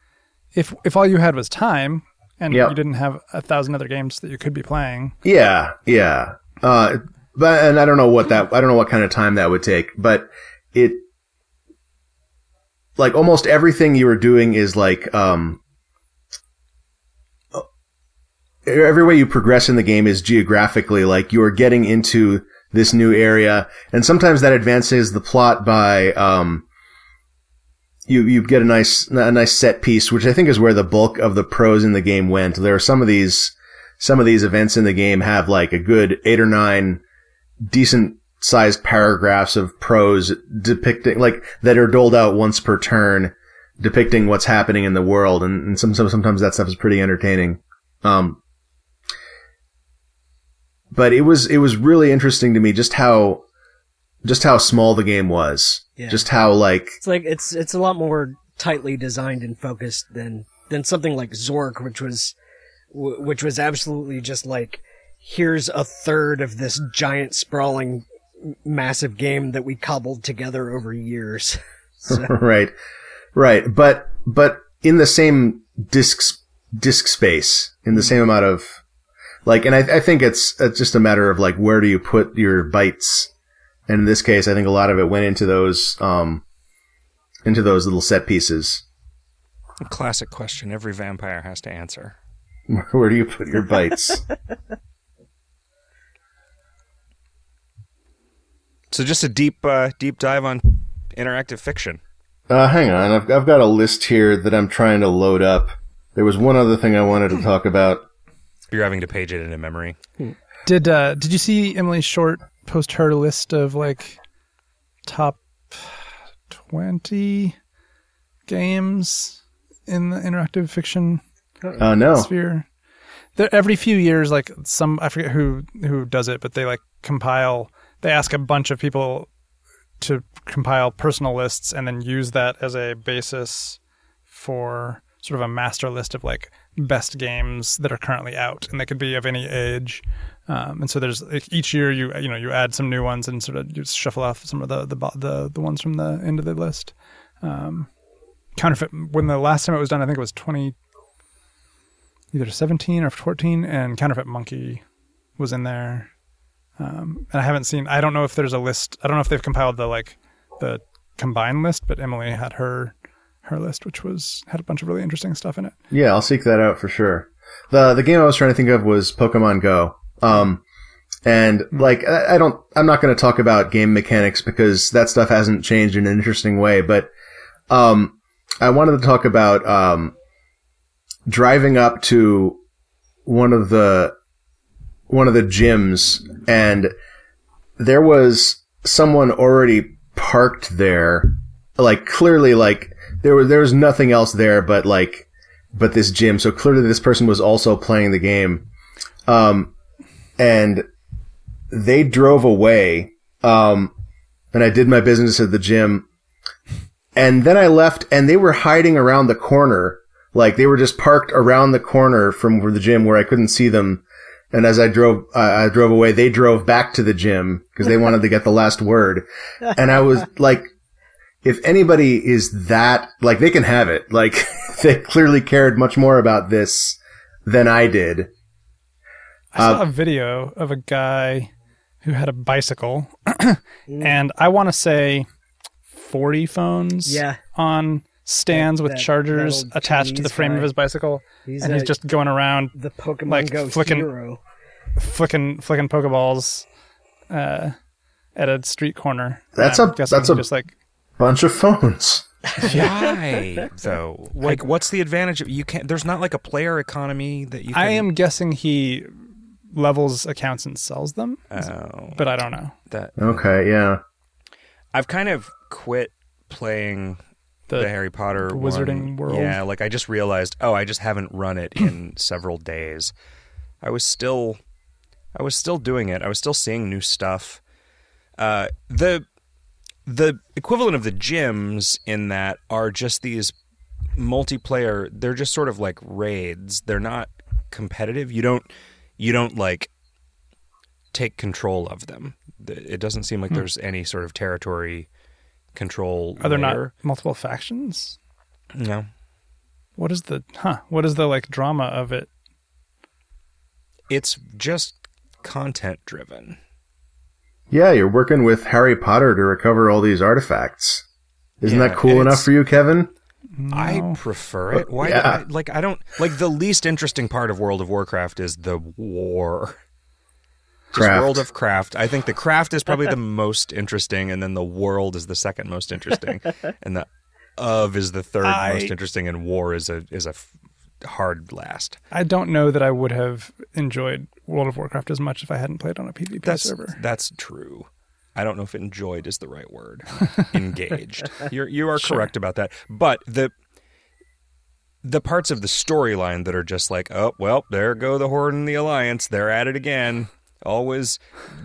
if if all you had was time and Yep. you didn't have a thousand other games that you could be playing, Yeah, yeah. Uh, but and I don't know what that I don't know what kind of time that would take, but it like almost everything you were doing is like um every way you progress in the game is geographically like you are getting into this new area. And sometimes that advances the plot by um you you get a nice a nice set piece which I think is where the bulk of the prose in the game went. There are some of these some of these events in the game have like a good eight or nine decent sized paragraphs of prose depicting like that are doled out once per turn depicting what's happening in the world. And, and some, some sometimes that stuff is pretty entertaining. Um but it was it was really interesting to me just how just how small the game was. Yeah. just how like It's like it's it's a lot more tightly designed and focused than than something like Zork, which was which was absolutely just like here's a third of this giant sprawling massive game that we cobbled together over years. So, right. Right. But but in the same disk disk space in the mm. same amount of like and I, I think it's, it's just a matter of like where do you put your bites? and in this case i think a lot of it went into those um into those little set pieces Classic question every vampire has to answer. where do you put your bites? So just a deep uh, deep dive on interactive fiction. uh hang on I've, I've got a list here that i'm trying to load up there was one other thing i wanted to talk about You're having to page it into memory. did uh, did you see Emily Short post her list of like top twenty games in the interactive fiction uh no sphere. There, every few years, like some I forget who who does it, but they like compile. They ask a bunch of people to compile personal lists and then use that as a basis for sort of a master list of like best games that are currently out, and they could be of any age. Um, and so there's each year you you know you add some new ones and sort of you shuffle off some of the the the, the ones from the end of the list. Um, counterfeit when the last time it was done, I think it was twenty either 17 or 14 and counterfeit monkey was in there um, and i haven't seen i don't know if there's a list i don't know if they've compiled the like the combined list but emily had her her list which was had a bunch of really interesting stuff in it Yeah, I'll seek that out for sure. The the game I was trying to think of was Pokemon Go. Um, and like I, I don't, I'm not going to talk about game mechanics because that stuff hasn't changed in an interesting way. But um, I wanted to talk about um, driving up to one of the one of the gyms, and there was someone already parked there, like clearly, like there was there was nothing else there but like but this gym. So clearly, this person was also playing the game, um, and they drove away. Um, and I did my business at the gym, and then I left, and they were hiding around the corner. Like they were just parked around the corner from the gym where I couldn't see them. And as I drove, uh, I drove away, they drove back to the gym because they wanted to get the last word. And I was like, if anybody is that, like, they can have it. Like, they clearly cared much more about this than I did. I saw a video of a guy who had a bicycle, and I want to say 40 phones Yeah. on stands That- with that- chargers that attached to the frame guy. of his bicycle, He's, and he's uh, just going around the Pokemon like, Go flicking- hero. flicking flicking pokeballs uh, at a street corner. That's And a- I'm guessing that's he a- just like Bunch of phones. Why though? Like, what's the advantage of you can't? There's not like a player economy that you. Can, I am guessing he levels accounts and sells them, Oh, but I don't know. that Okay, yeah. I've kind of quit playing The, the, Harry Potter the one. Wizarding World? Yeah, like I just realized, oh, I just haven't run it in several days. I was still, I was still doing it. I was still seeing new stuff. Uh, the the equivalent of the gyms in that are just these multiplayer. They're just sort of like raids. They're not competitive. You don't you don't like take control of them. It doesn't seem like there's any sort of territory control. Hmm. Are there layer. not multiple factions? No. What is the huh? What is the like drama of it? It's just content driven. Yeah, you're working with Harry Potter to recover all these artifacts. Isn't Yeah, that cool enough for you, Kevin? I prefer it. Oh, Why? Yeah. I, like I don't like the least interesting part of World of Warcraft is the war. Craft. World of Craft. I think the craft is probably the most interesting, and then the world is the second most interesting, and the of is the third I- most interesting, and war is a is a f- hard last. I don't know that I would have enjoyed World of Warcraft as much if I hadn't played on a PvP That's server. that's true. I don't know if enjoyed is the right word. Engaged. You're you are correct about that. But the the parts of the storyline that are just like, oh well, there go the Horde and the Alliance. They're at it again. Always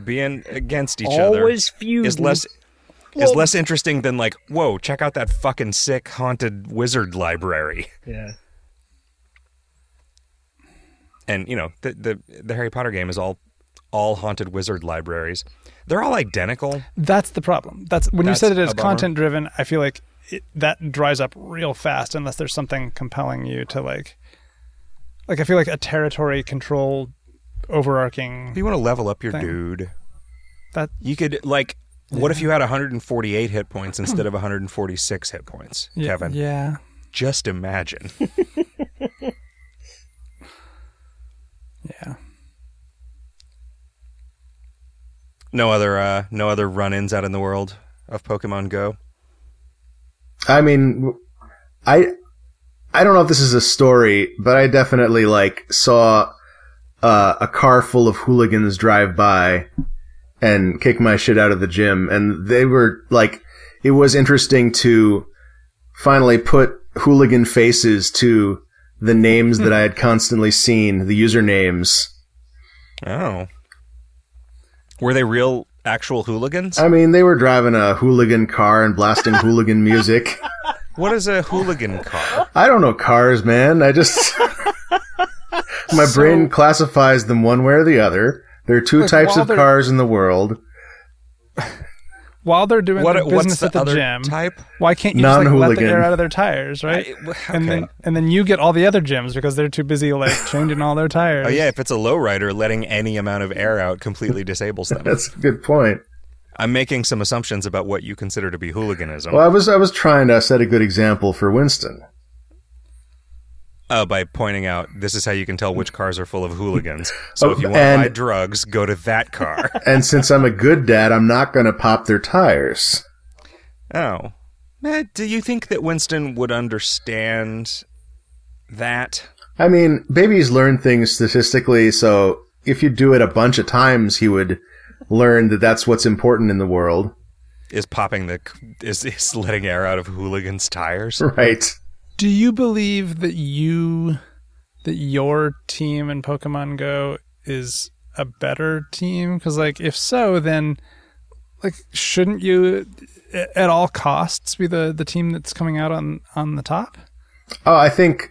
being against each other. Always feuding. is less is less interesting than like, whoa, check out that fucking sick haunted wizard library. Yeah. And you know, the the the Harry Potter game is all all haunted wizard libraries. They're all identical. That's the problem. That's when That's you said it as content driven. I feel like it, that dries up real fast unless there's something compelling you to like. Like I feel like a territory control, overarching. If you want to level up your Thing. dude, That you could like. What if you had 148 hit points instead of 146 hit points, yeah, Kevin? Yeah, Just imagine. yeah. no other, uh, no other run-ins out in the world of Pokemon Go. I mean, I I don't know if this is a story, but I definitely like saw uh, a car full of hooligans drive by and kick my shit out of the gym, and they were like, it was interesting to finally put hooligan faces to the names that hmm. I had constantly seen, the usernames. Oh, were they real, actual hooligans? I mean, they were driving a hooligan car and blasting hooligan music. what is a hooligan car? I don't know cars, man. I just my brain classifies them one way or the other. There are two types of they're- cars in the world. While they're doing What? their What's business the at the other gym, type? why can't you just like, let the air out of their tires, right? I- okay. And then and then you get all the other gyms because they're too busy like changing all their tires. oh yeah, if it's a lowrider, letting any amount of air out completely disables them. That's a good point. I'm making some assumptions about what you consider to be hooliganism. Well, I was I was trying to set a good example for Winston. Uh, by pointing out this is how you can tell which cars are full of hooligans. So Oh, if you want to buy drugs, go to that car. And since I'm a good dad, I'm not going to pop their tires. oh, Eh, do you think that Winston would understand that? I mean, babies learn things statistically, so if you do it a bunch of times, he would learn that that's what's important in the world. Is popping the is is letting air out of hooligans' tires? Right. Do you believe that you that your team in Pokemon Go is a better team? Because like, if so, then like, shouldn't you at all costs be the the team that's coming out on on the top? Oh, I think.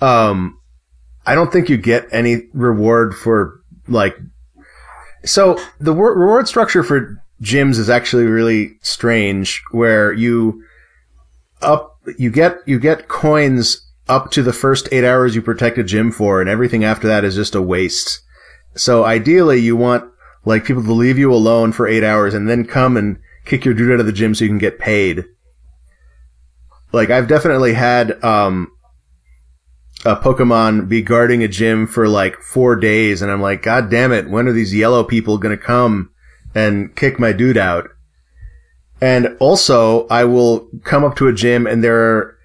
Um, I don't think you get any reward for like. So the reward structure for gyms is actually really strange, where you up you get you get coins up to the first eight hours you protect a gym for, and everything after that is just a waste. So ideally, you want like people to leave you alone for eight hours and then come and kick your dude out of the gym so you can get paid like I've definitely had um a Pokemon be guarding a gym for like four days, and I'm like, God damn it, when are these yellow people gonna come and kick my dude out? And also, I will come up to a gym and there are,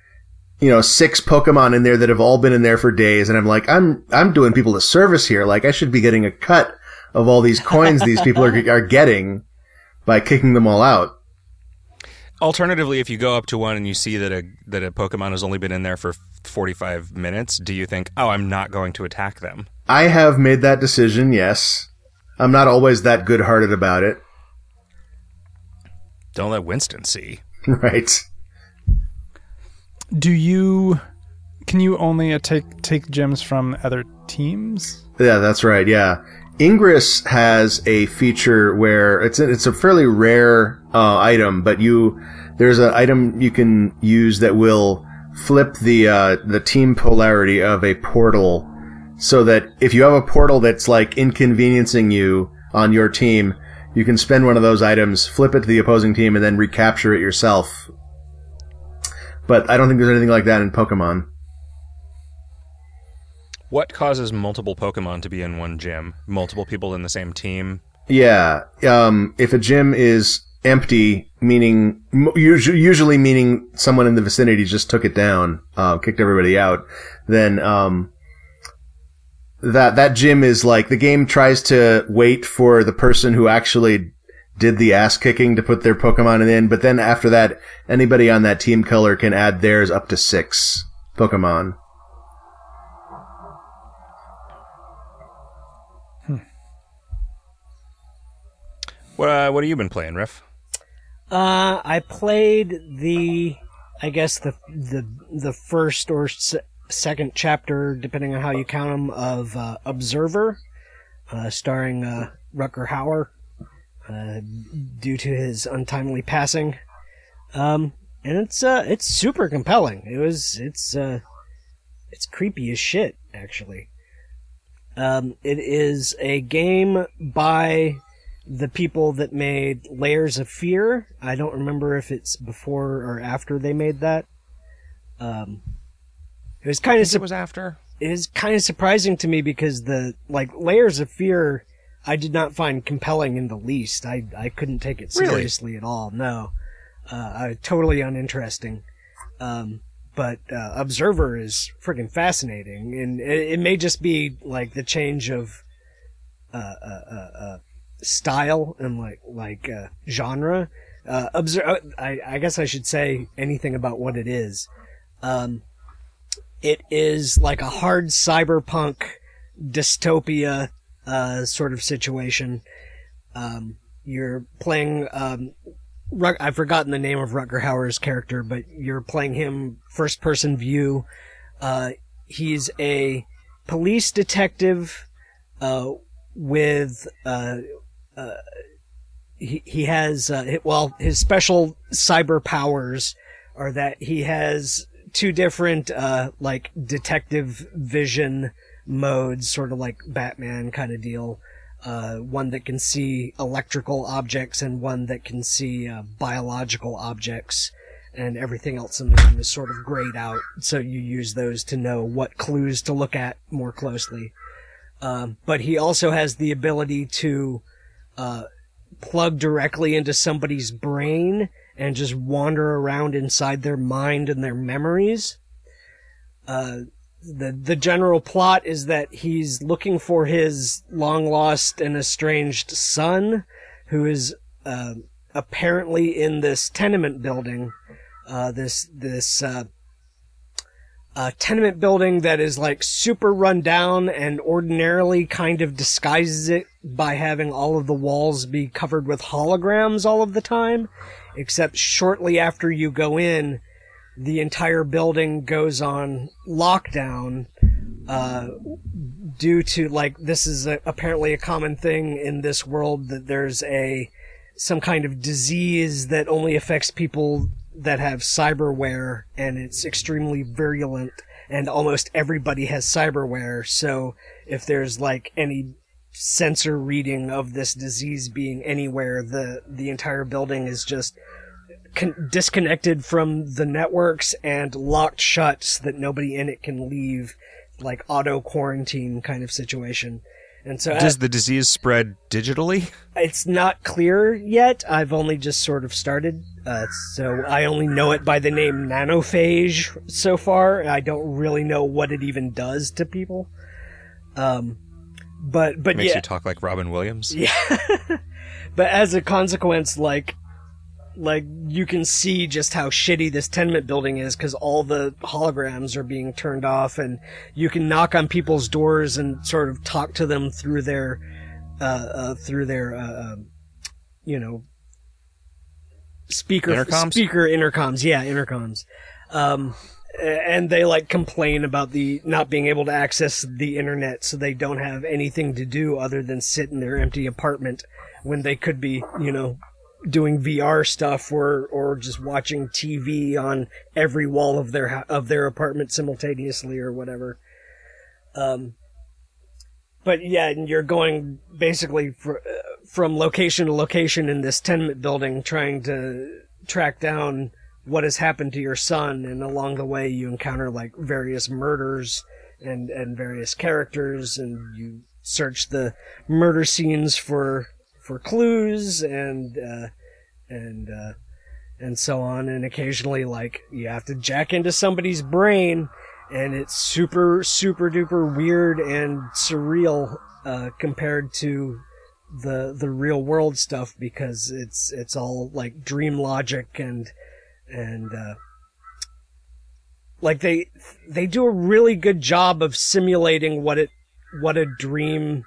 you know, six Pokemon in there that have all been in there for days, and I'm like, I'm I'm doing people a service here. Like I should be getting a cut of all these coins these people are are getting by kicking them all out. Alternatively, if you go up to one and you see that a that a Pokemon has only been in there for 45 minutes, do you think, "Oh, I'm not going to attack them"? I have made that decision, yes. I'm not always that good hearted about it. Don't let Winston see. Right. Do you can you only uh, take take gems from other teams? Yeah, that's right. Yeah. Ingress has a feature where it's a, it's a fairly rare uh, item, but you there's an item you can use that will flip the uh, the team polarity of a portal, so that if you have a portal that's like inconveniencing you on your team, you can spend one of those items, flip it to the opposing team, and then recapture it yourself. But I don't think there's anything like that in Pokemon. What causes multiple Pokemon to be in one gym? Multiple people in the same team? Yeah. Um, if a gym is empty, meaning usually, usually meaning someone in the vicinity just took it down, uh, kicked everybody out, then um, that that gym is like the game tries to wait for the person who actually did the ass kicking to put their Pokemon in, but then after that, anybody on that team color can add theirs up to six Pokemon. What uh, what have you been playing, Riff? Uh, I played the, I guess the the the first or se- second chapter, depending on how you count them, of uh, Observer, uh, starring uh, Rutger Hauer, uh, due to his untimely passing. Um, and it's uh, it's super compelling. It was it's uh, it's creepy as shit, actually. Um, it is a game by the people that made Layers of Fear. I don't remember if it's before or after they made that. Um, it was kind of It was after. it is kind of surprising to me because the like Layers of Fear I did not find compelling in the least. I I couldn't take it Really? seriously at all. No, uh, uh, totally uninteresting. Um, but uh, Observer is freaking fascinating, and it, it may just be like the change of uh, uh, uh, uh, style and like like uh, genre. Uh, observe. I, I guess I should say anything about what it is. Um, it is like a hard cyberpunk dystopia uh, sort of situation. Um, you're playing. Um, Rut- I've forgotten the name of Rutger Hauer's character, but you're playing him first person view. Uh, he's a police detective uh, with uh, uh, he he has uh, well his special cyber powers are that he has two different uh, like detective vision modes, sort of like Batman kind of deal. Uh, one that can see electrical objects and one that can see uh, biological objects, and everything else in the room is sort of grayed out. So you use those to know what clues to look at more closely. Um, but he also has the ability to uh, plug directly into somebody's brain and just wander around inside their mind and their memories. Uh, the the general plot is that he's looking for his long lost and estranged son, who is uh, apparently in this tenement building. Uh, this this uh, tenement building that is like super run down and ordinarily kind of disguises it by having all of the walls be covered with holograms all of the time. Except shortly after you go in, the entire building goes on lockdown uh, due to like this is a, apparently a common thing in this world that there's a some kind of disease that only affects people that have cyberware and it's extremely virulent and almost everybody has cyberware. So if there's like any sensor reading of this disease being anywhere the the entire building is just con- disconnected from the networks and locked shut so that nobody in it can leave, like auto quarantine kind of situation. And so Does the disease spread digitally? it's not clear yet. I've only just sort of started, uh, so I only know it by the name nanophage so far. I don't really know what it even does to people. Um, but but Makes yeah, you talk like Robin Williams. yeah. but as a consequence, like, like you can see just how shitty this tenement building is because all the holograms are being turned off, and you can knock on people's doors and sort of talk to them through their, uh, uh through their, uh, um, you know, speaker Intercoms? speaker intercoms. Yeah, intercoms. Um, and they like complain about the not being able to access the internet so they don't have anything to do other than sit in their empty apartment when they could be you know doing VR stuff or or just watching TV on every wall of their of their apartment simultaneously or whatever. Um but yeah and you're going basically fr- uh, from location to location in this tenement building trying to track down what has happened to your son and along the way you encounter like various murders and and various characters and you search the murder scenes for for clues and uh and uh and so on. And occasionally like you have to jack into somebody's brain and it's super super duper weird and surreal uh compared to the the real world stuff because it's it's all like dream logic and and uh, like they they do a really good job of simulating what it what a dream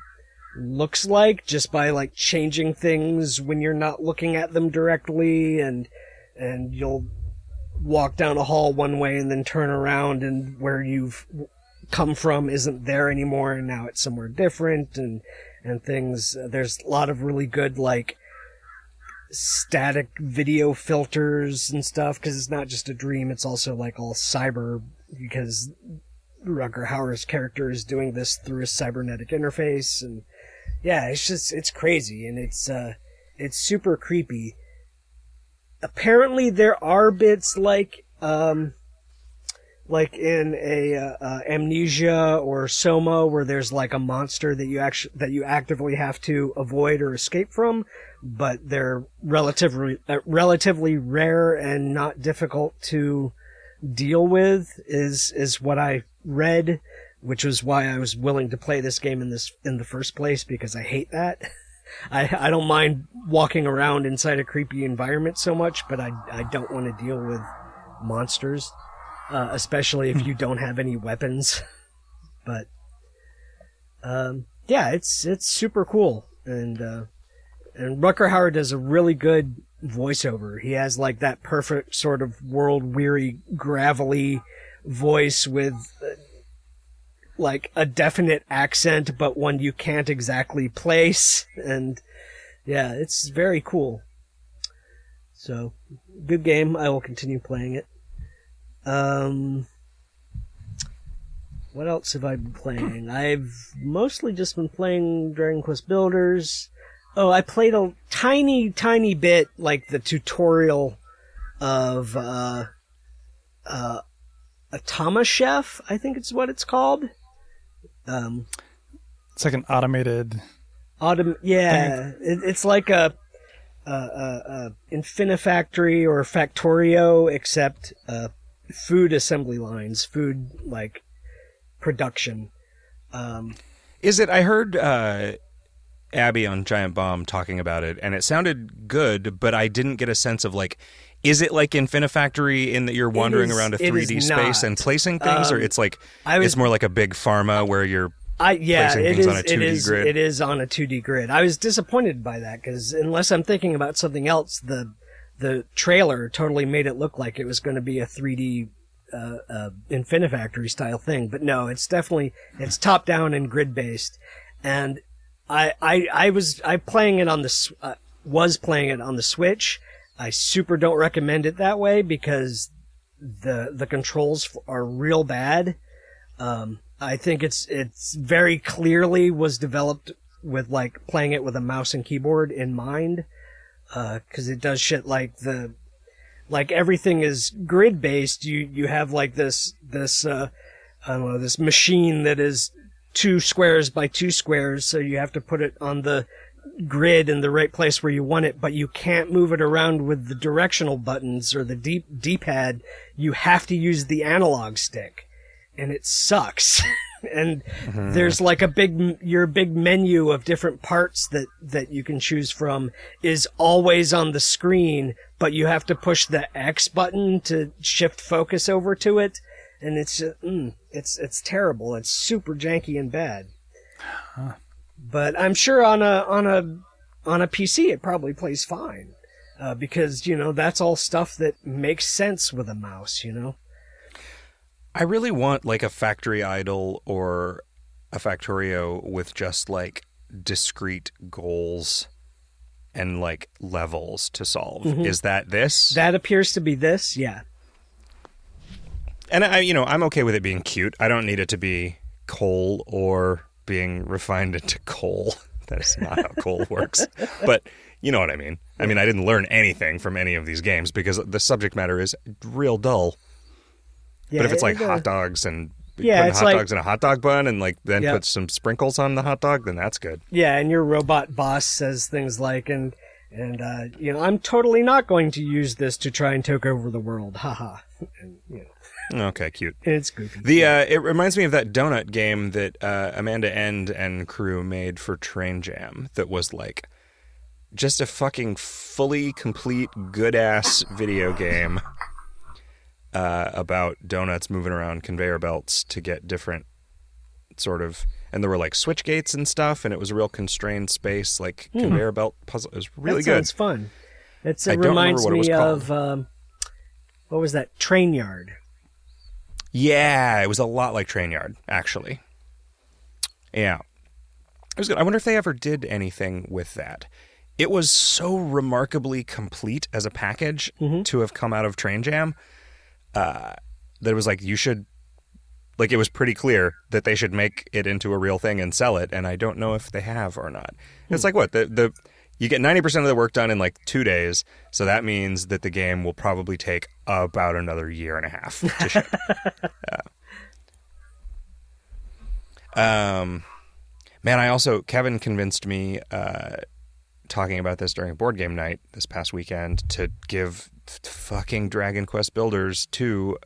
looks like just by like changing things when you're not looking at them directly and and you'll walk down a hall one way and then turn around and where you've come from isn't there anymore and now it's somewhere different and and things. There's a lot of really good like static video filters and stuff because it's not just a dream it's also like all cyber because Rutger Hauer's character is doing this through a cybernetic interface and yeah it's just it's crazy and it's uh it's super creepy. Apparently there are bits like um like in a uh, uh, amnesia or soma where there's like a monster that you actually that you actively have to avoid or escape from but they're relatively uh, relatively rare and not difficult to deal with is is what I read which was why I was willing to play this game in this in the first place because I hate that I I don't mind walking around inside a creepy environment so much but I I don't want to deal with monsters uh, especially if you don't have any weapons. But um, yeah, it's it's super cool, and uh, and Rutger Hauer does a really good voiceover. He has like that perfect sort of world weary, gravelly voice with uh, like a definite accent, but one you can't exactly place, and yeah, it's very cool. So, good game. I will continue playing it. Um, what else have I been playing? I've mostly just been playing Dragon Quest Builders. Oh, I played a tiny, tiny bit, like the tutorial of, uh, uh, Automachef, I think it's what it's called. Um, It's like an automated. Autom- yeah, it, it's like a, a, a, a Infinifactory or Factorio, except uh, food assembly lines, food like production. Um, Is it? I heard uh, Abby on Giant Bomb talking about it, and it sounded good, but I didn't get a sense of like. Is it like Infinifactory in that you're wandering is- around a 3D space and placing things, or Um, it's like I was- it's more like a big pharma where you're I yeah, placing it things is. on a 2D is. grid. It is on a 2D grid. I was disappointed by that because unless I'm thinking about something else, the the trailer totally made it look like it was going to be a 3D uh, uh, Infinifactory style thing. But no, it's definitely it's top down and grid based. And I I I was I playing it on the uh, was playing it on the Switch. I super don't recommend it that way because the the controls are real bad. Um, I think it's it's very clearly was developed with like playing it with a mouse and keyboard in mind, because it does shit like the like everything is grid based. You you have like this this uh, I don't know this machine that is two squares by two squares, so you have to put it on the grid in the right place where you want it, but you can't move it around with the directional buttons or the D D pad. You have to use the analog stick and it sucks. and there's like a big your big menu of different parts that that you can choose from is always on the screen, but you have to push the X button to shift focus over to it, and it's just, mm, it's it's terrible. It's super janky and bad. But I'm sure on a on a on a PC it probably plays fine. Uh, because you know that's all stuff that makes sense with a mouse, you know. I really want like a Factory Idle or a Factorio with just like discrete goals and like levels to solve. Is that this? That appears to be this, yeah. and I, you know, I'm okay with it being cute. I don't need it to be coal or being refined into coal. That is not how coal works. But you know what I mean. I mean, I didn't learn anything from any of these games because the subject matter is real dull. yeah but if it's like it, uh, hot dogs and Yeah, putting hot like- dogs in a hot dog bun and like then Yep. put some sprinkles on the hot dog, then that's good. Yeah, and your robot boss says things like, and and uh, you know, I'm totally not going to use this to try and take over the world. Haha. and, you know, Okay, cute. it's goofy. The uh, it reminds me of that donut game that uh, Amanda End and crew made for Train Jam. That was like just a fucking fully complete good ass video game uh, about donuts moving around conveyor belts to get different sort of. And there were like switch gates and stuff, and it was a real constrained space, like conveyor belt puzzle. It was really that good. sounds fun. It's, I it remember reminds what it was me of um, what was that? Trainyard. Yeah, it was a lot like Trainyard, actually. Yeah. It was good. I wonder if they ever did anything with that. It was so remarkably complete as a package to have come out of Train Jam uh, that it was like, you should. Like, it was pretty clear that they should make it into a real thing and sell it, and I don't know if they have or not. It's like what? The, the You get 90% of the work done in like two days, so that means that the game will probably take about another year and a half to ship. Um, man, I also Kevin convinced me uh, talking about this during a board game night this past weekend to give fucking Dragon Quest Builders two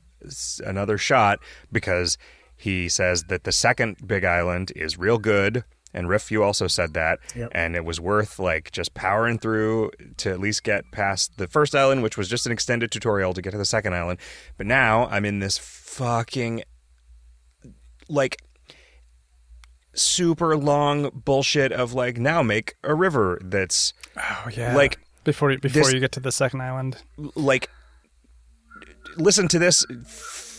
another shot because he says that the second Big Island is real good. And Riff, you also said that, Yep. and it was worth like just powering through to at least get past the first island, which was just an extended tutorial to get to the second island. But now I'm in this fucking like super long bullshit of like now make a river that's Oh yeah. Like, before before this- you get to the second island. like listen to this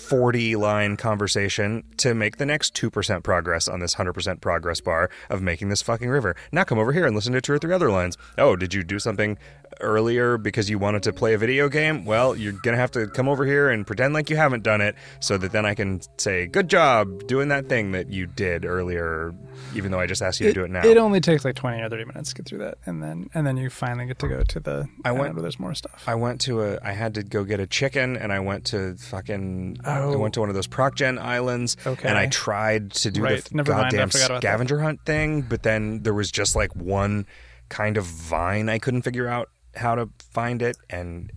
40 line conversation to make the next 2% progress on this 100% progress bar of making this fucking river. Now come over here and listen to two or three other lines. Oh, did you do something earlier because you wanted to play a video game? Well, you're going to have to come over here and pretend like you haven't done it so that then I can say, good job doing that thing that you did earlier, even though I just asked you to do it now. It only takes like twenty or thirty minutes to get through that, and then and then you finally get to go to the I island went- where there's more stuff. I went to a. I had to go get a chicken, and I went to fucking. oh. I went to one of those ProcGen islands, Okay. and I tried to do Right. the Never goddamn about that. scavenger hunt thing, but then there was just like one kind of vine I couldn't figure out how to find it, and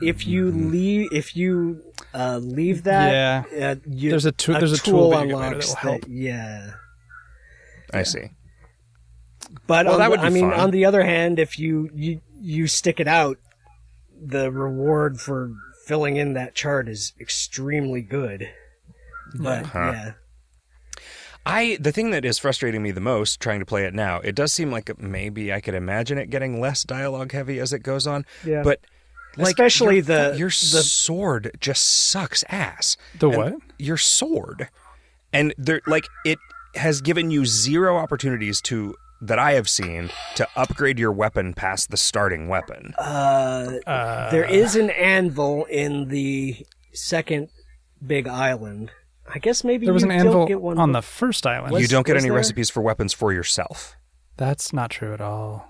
If you Mm-hmm. leave, if you uh, leave that, Yeah. uh, you, There's a tool- there's a tool that you get later that unlocks will yeah, I see. but Well, on that would be I mean, fun. on the other hand, if you you you stick it out, the reward for filling in that chart is extremely good. But Huh. yeah, I the thing that is frustrating me the most trying to play it now, it does seem like maybe I could imagine it getting less dialogue heavy as it goes on. Yeah. But like Especially your, the- your the- sword just sucks ass. The And what? Your sword. And there like it has given you zero opportunities to that I have seen to upgrade your weapon past the starting weapon. uh, Uh, there is an anvil in the second big island. I guess maybe there was you an anvil get one on but- the first island. you don't get any there? recipes for weapons for yourself. That's not true at all.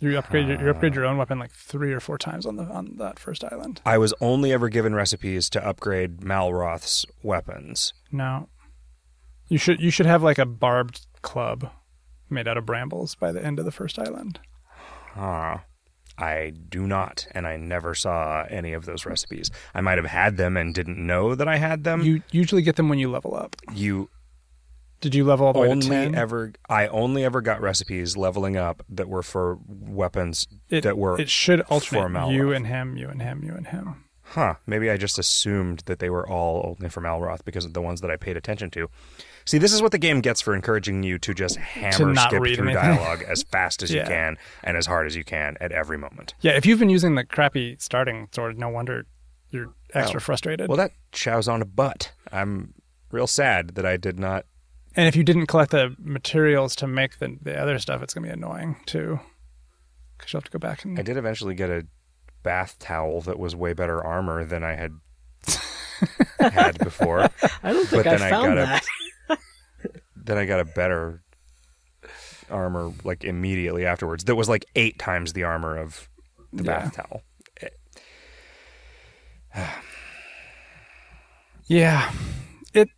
You upgrade your, you upgrade your ah. own weapon like three or four times on the on that first island. I was only ever given recipes to upgrade Malroth's weapons. No, you should you should have like a barbed club made out of brambles by the end of the first island. Huh. I do not, and I never saw any of those recipes. I might have had them and didn't know that I had them. You usually get them when you level up. You Did you level all the way to only ever, I only ever got recipes leveling up that were for weapons it, that were. it should alternate you and him, you and him, you and him. Huh. Maybe I just assumed that they were all only for Malroth because of the ones that I paid attention to. See, this is what the game gets for encouraging you to just hammer not skip through anything. dialogue as fast as you can and as hard as you can at every moment. Yeah, if you've been using the crappy starting sword, no wonder you're oh. extra Oh. frustrated. Well, that chows on a butt. I'm real sad that I did not. and if you didn't collect the materials to make the the other stuff, it's gonna be annoying too. Because you'll have to go back and I did eventually get a bath towel that was way better armor than I had had before. I don't think But I then I found got a- then I got a better armor like immediately afterwards. That was like eight times the armor of the Yeah. bath towel. Eh. Yeah, it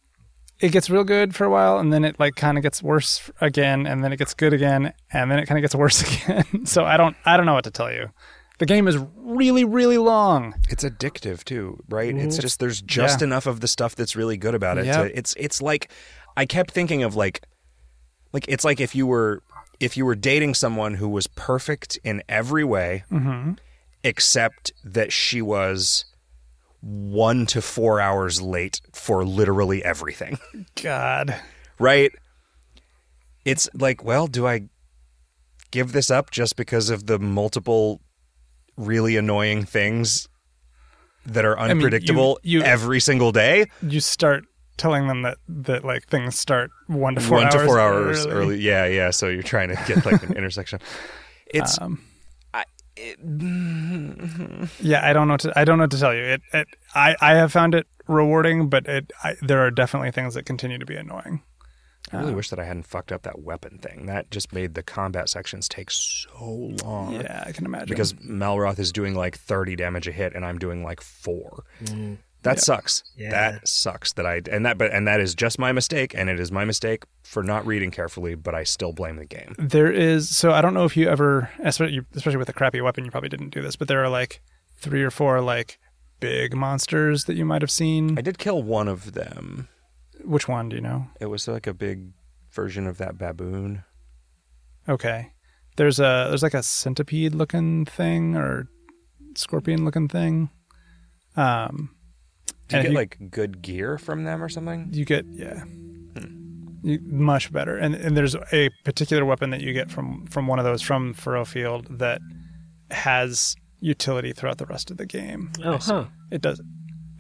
it gets real good for a while, and then it like kind of gets worse again, and then it gets good again, and then it kind of gets worse again. so I don't I don't know what to tell you. The game is really really long. It's addictive too, right? It's just there's just Yeah. enough of the stuff that's really good about it. Yep. To, it's it's like I kept thinking of like like it's like if you were if you were dating someone who was perfect in every way Mm-hmm. except that she was 1 to 4 hours late for literally everything. God, right? It's like, well, do I give this up just because of the multiple really annoying things that are mean, you- unpredictable you- every single day? you start telling them that that like things start one to four One hours to four hours early. early. Yeah, yeah. So you're trying to get like an intersection. It's Um, I, it, yeah, I don't know. What to, I don't know what to tell you. It, it I I have found it rewarding, but it I, there are definitely things that continue to be annoying. I Uh, really wish that I hadn't fucked up that weapon thing. That just made the combat sections take so long. Yeah, I can imagine. because Malroth is doing like 30 damage a hit and I'm doing like 4. That sucks. Yeah. That sucks that I and that but and that is just my mistake and it is my mistake for not reading carefully, but I still blame the game. there is so I don't know if you ever especially especially with a crappy weapon you probably didn't do this, but there are like three or four like big monsters that you might have seen. I did kill one of them. Which one do you know? It was like a big version of that baboon. Okay. There's a there's like a centipede looking thing or scorpion looking thing. Um Do you get you- like good gear from them or something? you get yeah. You, much better. And and there's a particular weapon that you get from from one of those from Furrow Field that has utility throughout the rest of the game. Oh, huh. It does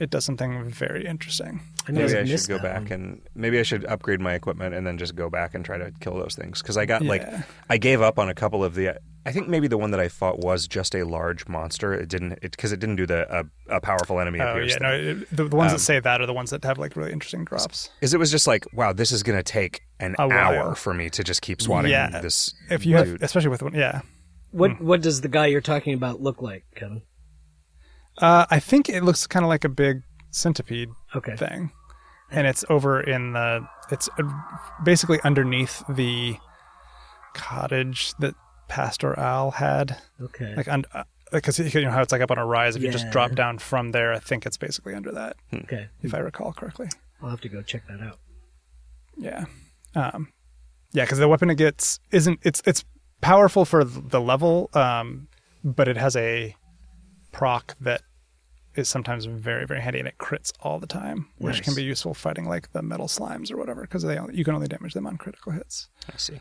it does something very interesting. I Maybe have I should go that back and maybe I should upgrade my equipment and then just go back and try to kill those things because I got like I gave up on a couple of the. I think maybe the one that I fought was just a large monster. It didn't because it, didn't do the uh, a powerful enemy Oh appears. yeah, thing. no, it, the, the ones Um, that say that are the ones that have like really interesting drops. Is it was just like wow, this is gonna take an A while. hour for me to just keep swatting Yeah. this. If you have, especially with one, yeah. What what does the guy you're talking about look like, Kevin? Uh, I think it looks kind of like a big centipede Okay. thing, and it's over in the. It's uh, basically underneath the cottage that Pastor Al had. Okay. Like un- uh, because you know how it's like up on a rise. If you just drop down from there, I think it's basically under that, Okay, if I recall correctly. I'll have to go check that out. Yeah, um, yeah, because the weapon it gets isn't it's it's powerful for the level, um, but it has a proc that is sometimes very very handy and it crits all the time, which can be useful fighting like the metal slimes or whatever because they you can only damage them on critical hits. I see.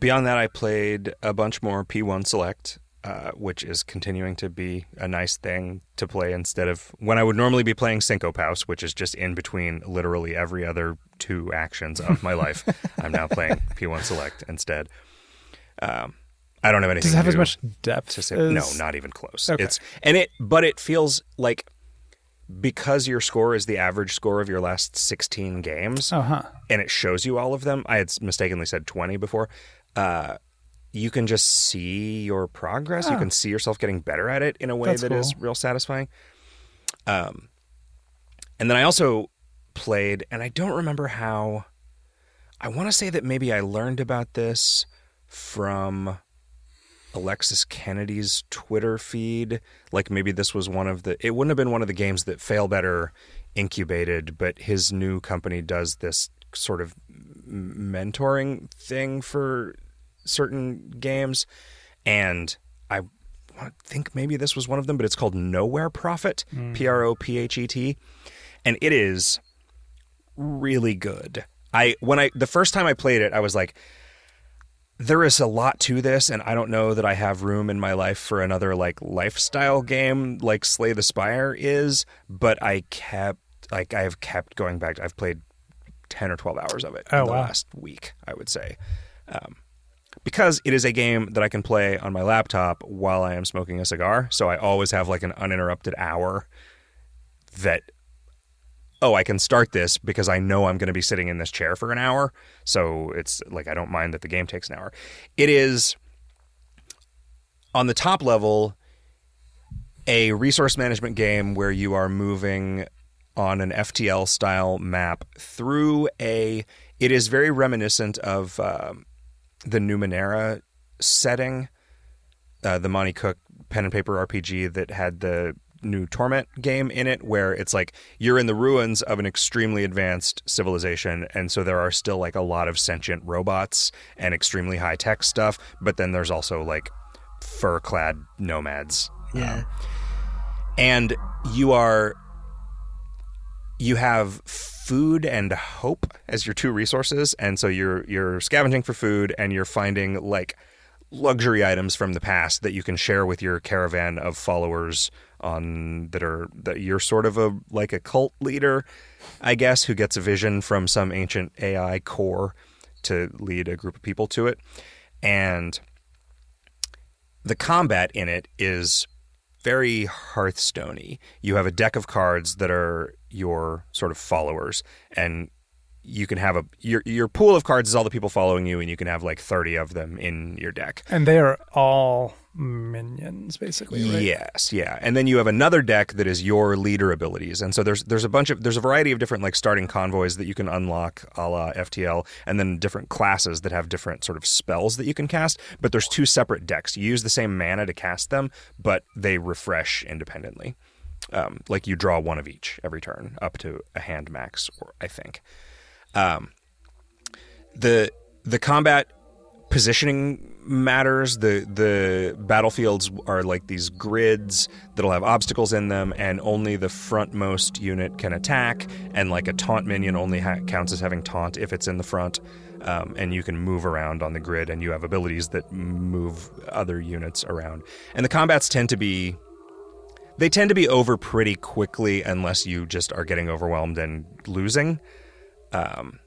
Beyond that, I played a bunch more P1 Select, uh, which is continuing to be a nice thing to play instead of when I would normally be playing Syncopaus, which is just in between literally every other two actions of my life. I'm now playing P1 Select instead. Um, I don't have anything. Does it have as much depth? to say. as- No, not even close. Okay. It's and it, but it feels like because your score is the average score of your last 16 games Oh, huh. and it shows you all of them. I had mistakenly said 20 before. Uh, you can just see your progress. You Oh. can see yourself getting better at it in a way That's that is cool. real satisfying. Um, and then I also played, and I don't remember how. I want to say that maybe I learned about this from Alexis Kennedy's Twitter feed. Like maybe this was one of the. It wouldn't have been one of the games that Failbetter incubated, but his new company does this sort of mentoring thing for certain games, and I think maybe this was one of them, but it's called Nowhere Prophet, hmm. P R O P H E T, and it is really good. I when I the first time I played it, I was like, there is a lot to this, and I don't know that I have room in my life for another like lifestyle game like Slay the Spire is. But I kept like I have kept going back. I've played ten or twelve hours of it Oh, in the wow. last week. I would say. Um, because it is a game that I can play on my laptop while I am smoking a cigar, so I always have like an uninterrupted hour that oh, I can start this because I know I'm going to be sitting in this chair for an hour. So it's like I don't mind that the game takes an hour. It is on the top level a resource management game where you are moving on an FTL style map through a. It is very reminiscent of um, the Numenera setting, uh, the Monte Cook pen and paper RPG that had the new Torment game in it, where it's like you're in the ruins of an extremely advanced civilization, and so there are still like a lot of sentient robots and extremely high tech stuff, but then there's also like fur clad nomads Yeah. Um, and you are you have food and hope as your two resources and so you're you're scavenging for food and you're finding like luxury items from the past that you can share with your caravan of followers on that are that you're sort of a like a cult leader i guess who gets a vision from some ancient ai core to lead a group of people to it and the combat in it is very Hearthstoney. You have a deck of cards that are your sort of followers, and you can have a your your pool of cards is all the people following you, and you can have like thirty of them in your deck. And they are all minions, basically, right? Yes, yeah. And then you have another deck that is your leader abilities. And so there's there's a bunch of there's a variety of different like starting convoys that you can unlock a la FTL, and then different classes that have different sort of spells that you can cast. But there's two separate decks. You use the same mana to cast them, but they refresh independently. Um, like you draw one of each every turn, up to a hand max, or I think. Um, the the combat positioning matters. The the battlefields are like these grids that'll have obstacles in them, and only the frontmost unit can attack. And like a taunt minion only ha- counts as having taunt if it's in the front. Um, and you can move around on the grid, and you have abilities that move other units around. And the combats tend to be they tend to be over pretty quickly unless you just are getting overwhelmed and losing. Um,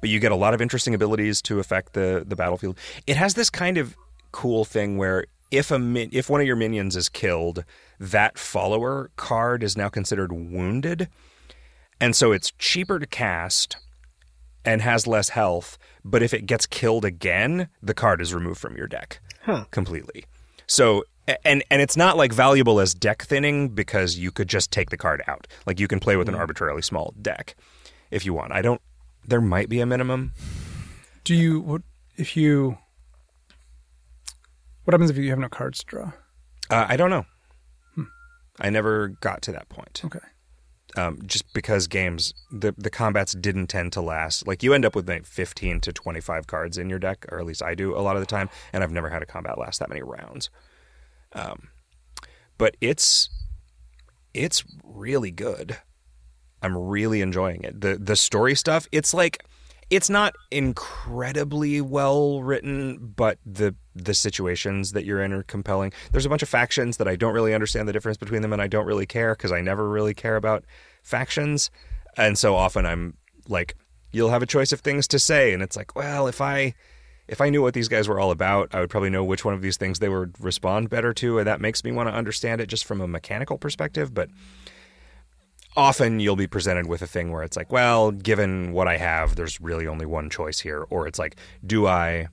but you get a lot of interesting abilities to affect the the battlefield. It has this kind of cool thing where if a min- if one of your minions is killed, that follower card is now considered wounded, and so it's cheaper to cast and has less health. But if it gets killed again, the card is removed from your deck Huh. completely. So and and it's not like valuable as deck thinning because you could just take the card out. Like you can play with an arbitrarily small deck if you want. I don't. There might be a minimum. Do you what if you What happens if you have no cards to draw? Uh, I don't know. I never got to that point. Okay. um, just because games the the combats didn't tend to last. Like you end up with like fifteen to twenty five cards in your deck, or at least I do a lot of the time, and I've never had a combat last that many rounds. Um, but it's it's really good. I'm really enjoying it. the The story stuff, it's like it's not incredibly well written, but the the situations that you're in are compelling. There's a bunch of factions that I don't really understand the difference between them, and I don't really care because I never really care about factions, and so often I'm like, you'll have a choice of things to say, and it's like, well, if I if I knew what these guys were all about, I would probably know which one of these things they would respond better to, and that makes me want to understand it just from a mechanical perspective, but often you'll be presented with a thing where it's like, well, given what I have, there's really only one choice here. Or it's like, do I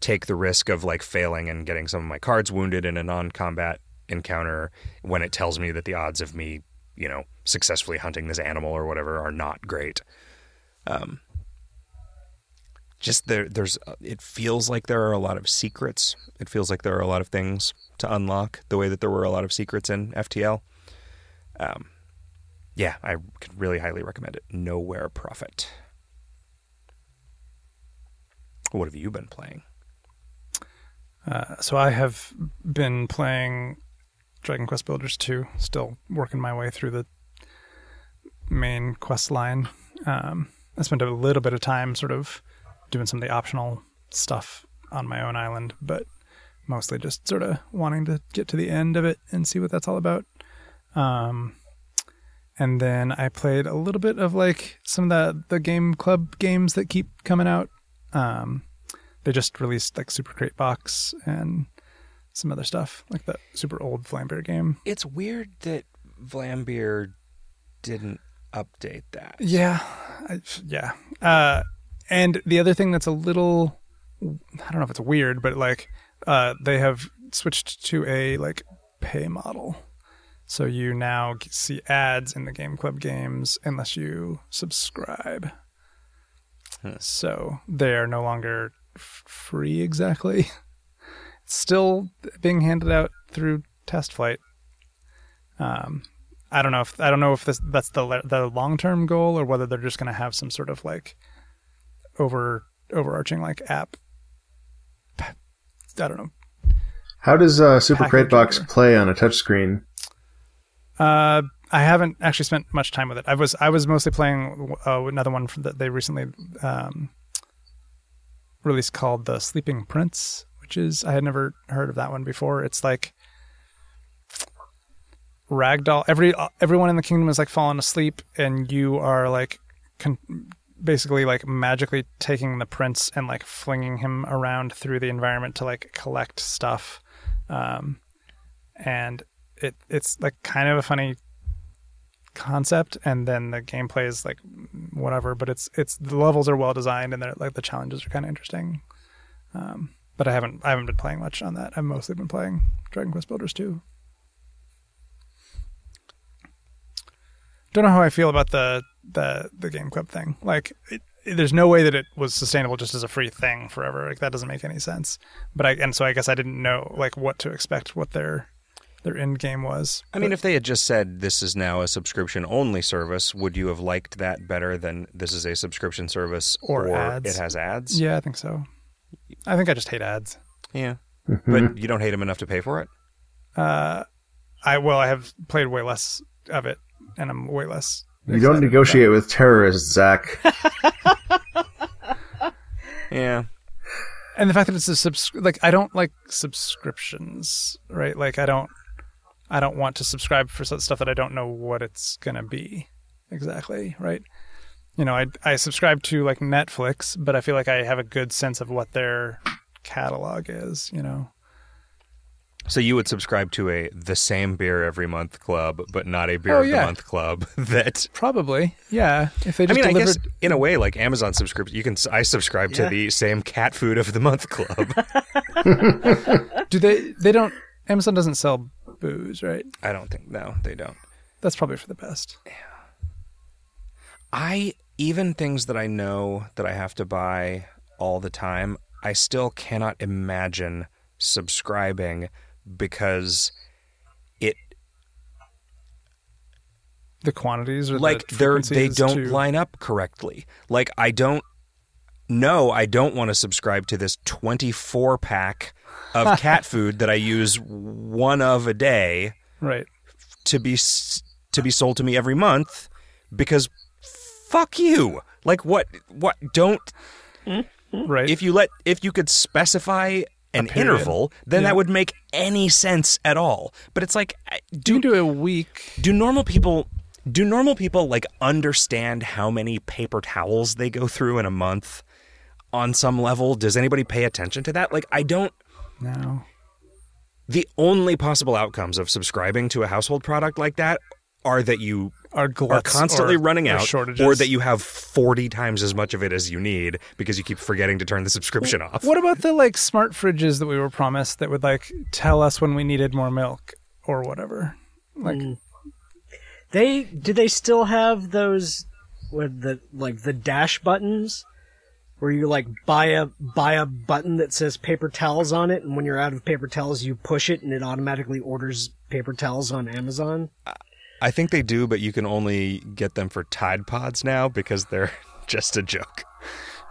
take the risk of like failing and getting some of my cards wounded in a non combat encounter when it tells me that the odds of me, you know, successfully hunting this animal or whatever are not great. Um, just there, there's, it feels like there are a lot of secrets. It feels like there are a lot of things to unlock the way that there were a lot of secrets in FTL. Um, yeah, I could really highly recommend it. Nowhere Prophet. What have you been playing? Uh, so I have been playing Dragon Quest Builders 2, still working my way through the main quest line. Um, I spent a little bit of time sort of doing some of the optional stuff on my own island, but mostly just sort of wanting to get to the end of it and see what that's all about. Um, and then I played a little bit of like some of the the game club games that keep coming out. Um, they just released like Super Crate Box and some other stuff like that super old Vlambeer game. It's weird that Vlambeer didn't update that. Yeah, I, yeah. Uh, and the other thing that's a little, I don't know if it's weird, but like uh, they have switched to a like pay model. So you now see ads in the Game Club games unless you subscribe. Hmm. So they are no longer f- free exactly. It's still being handed out through test flight. Um, I don't know if I don't know if this that's the the long term goal or whether they're just going to have some sort of like over overarching like app. I don't know. How does uh, Super Crate Box over. play on a touchscreen? Uh, I haven't actually spent much time with it. I was I was mostly playing uh, another one that they recently um, released called the Sleeping Prince, which is I had never heard of that one before. It's like ragdoll. Every everyone in the kingdom is like falling asleep, and you are like con- basically like magically taking the prince and like flinging him around through the environment to like collect stuff. Um, and it it's like kind of a funny concept and then the gameplay is like whatever but it's it's the levels are well designed and they're like the challenges are kind of interesting. Um but i haven't i haven't been playing much on that. I've mostly been playing dragon quest builders 2 don't know how i feel about the the the game club thing. Like it, it- there's no way that it was sustainable just as a free thing forever. Like that doesn't make any sense. But i and so i guess i didn't know like what to expect what their their end game was I mean, if they had just said this is now a subscription only service, would you have liked that better than this is a subscription service Or ads. it has ads? Yeah, I think so. I think I just hate ads. Yeah. Mm-hmm. But you don't hate them enough to pay for it? Uh, I well, I have played way less of it, and I'm way less. You don't negotiate with terrorists, Zach. Yeah. And the fact that it's a subs, like I don't like subscriptions, right? Like I don't, I don't want to subscribe for stuff that I don't know what it's gonna be exactly, right? You know, I I subscribe to like Netflix, but I feel like I have a good sense of what their catalog is. You know, So you would subscribe to a the same beer every month club, but not a beer Oh, of yeah. the month club that probably, yeah. If they I just mean, I guess in a way, like Amazon subscription, you can. I subscribe to the same cat food of the month club. do they? They don't. Amazon doesn't sell booze, right? I don't think no, they don't. That's probably for the best. Yeah. I even things that I know that I have to buy all the time, I still cannot imagine subscribing because it The quantities or like the they're they don't to- line up correctly. Like I don't no, I don't want to subscribe to this 24 pack of cat food that I use one of a day Right. to be to be sold to me every month because fuck you. Like what what don't mm-hmm. Right. if you let if you could specify an interval, then Yeah. that would make any sense at all. But it's like do do a week. do normal people do normal people like understand how many paper towels they go through in a month on some level? Does anybody pay attention to that? Like I don't No. the only possible outcomes of subscribing to a household product like that are that you Are are constantly or- running or out shortages. or that you have 40 times as much of it as you need because you keep forgetting to turn the subscription off. What about the like smart fridges that we were promised that would like tell us when we needed more milk or whatever? Like hmm. They do they still have those with the like the dash buttons where you like buy a buy a button that says paper towels on it and when you're out of paper towels you push it and it automatically orders paper towels on Amazon? I think they do, but you can only get them for Tide Pods now because they're just a joke.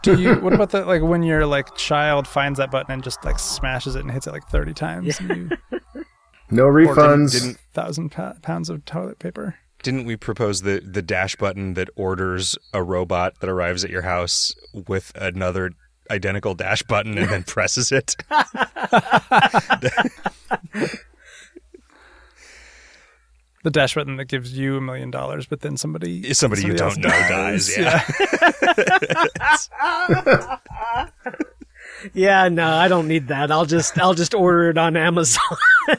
do you what about the like when your like child finds that button and just like smashes it and hits it like 30 times and you No Or didn't- refunds. didn't thousand pounds of toilet paper? Didn't we propose the the dash button that orders a robot that arrives at your house with another identical dash button and then presses it? The dash button that gives you a million dollars, but then somebody Somebody you don't know dies. Yeah. Yeah, no, I don't need that. I'll just I'll just order it on Amazon.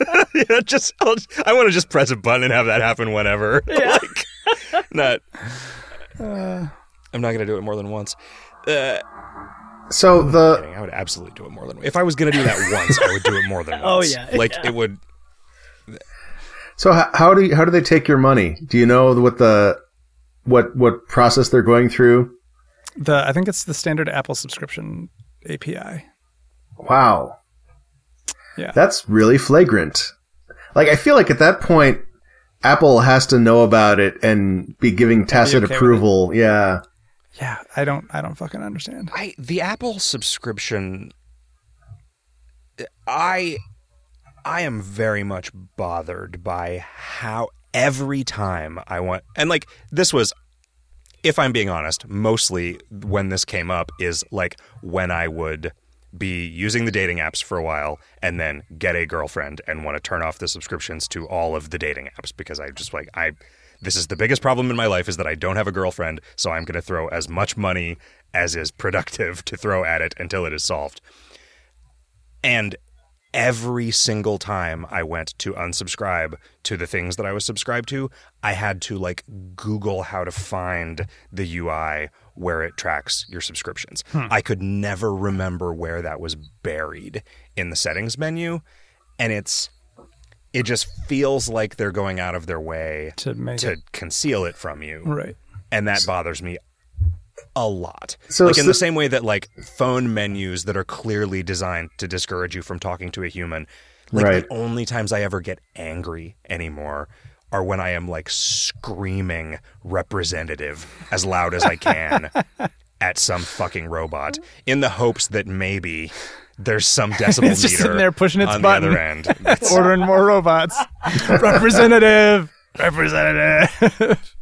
Yeah, just I'll, I want to just press a button and have that happen whenever. like, not. I'm not gonna do it more than once. Uh, so the kidding. I would absolutely do it more than once. if I was gonna do that once. I would do it more than once. Oh, yeah, like yeah. it would. so how, how do you, how do they take your money? Do you know what the what what process they're going through? The I think it's the standard Apple subscription API. Wow. Yeah. That's really flagrant. Like I feel like at that point Apple has to know about it and be giving tacit okay approval. Yeah. Yeah, I don't I don't fucking understand. I the Apple subscription. I I am very much bothered by how every time I want and like this was if I'm being honest, mostly when this came up is like when I would be using the dating apps for a while and then get a girlfriend and want to turn off the subscriptions to all of the dating apps because I just like I this is the biggest problem in my life is that I don't have a girlfriend, so I'm going to throw as much money as is productive to throw at it until it is solved. And every single time I went to unsubscribe to the things that I was subscribed to, I had to like Google how to find the UI where it tracks your subscriptions. Hmm. I could never remember where that was buried in the settings menu. And it's, it just feels like they're going out of their way To make to it conceal it from you right. and that bothers me a lot. So- like in so- the same way that like phone menus that are clearly designed to discourage you from talking to a human. Like Right. the only times I ever get angry anymore are when I am like screaming representative as loud as I can at some fucking robot in the hopes that maybe there's some decibel It's just meter sitting there pushing its on button. the other end. It's- Ordering more robots. Representative. Representative.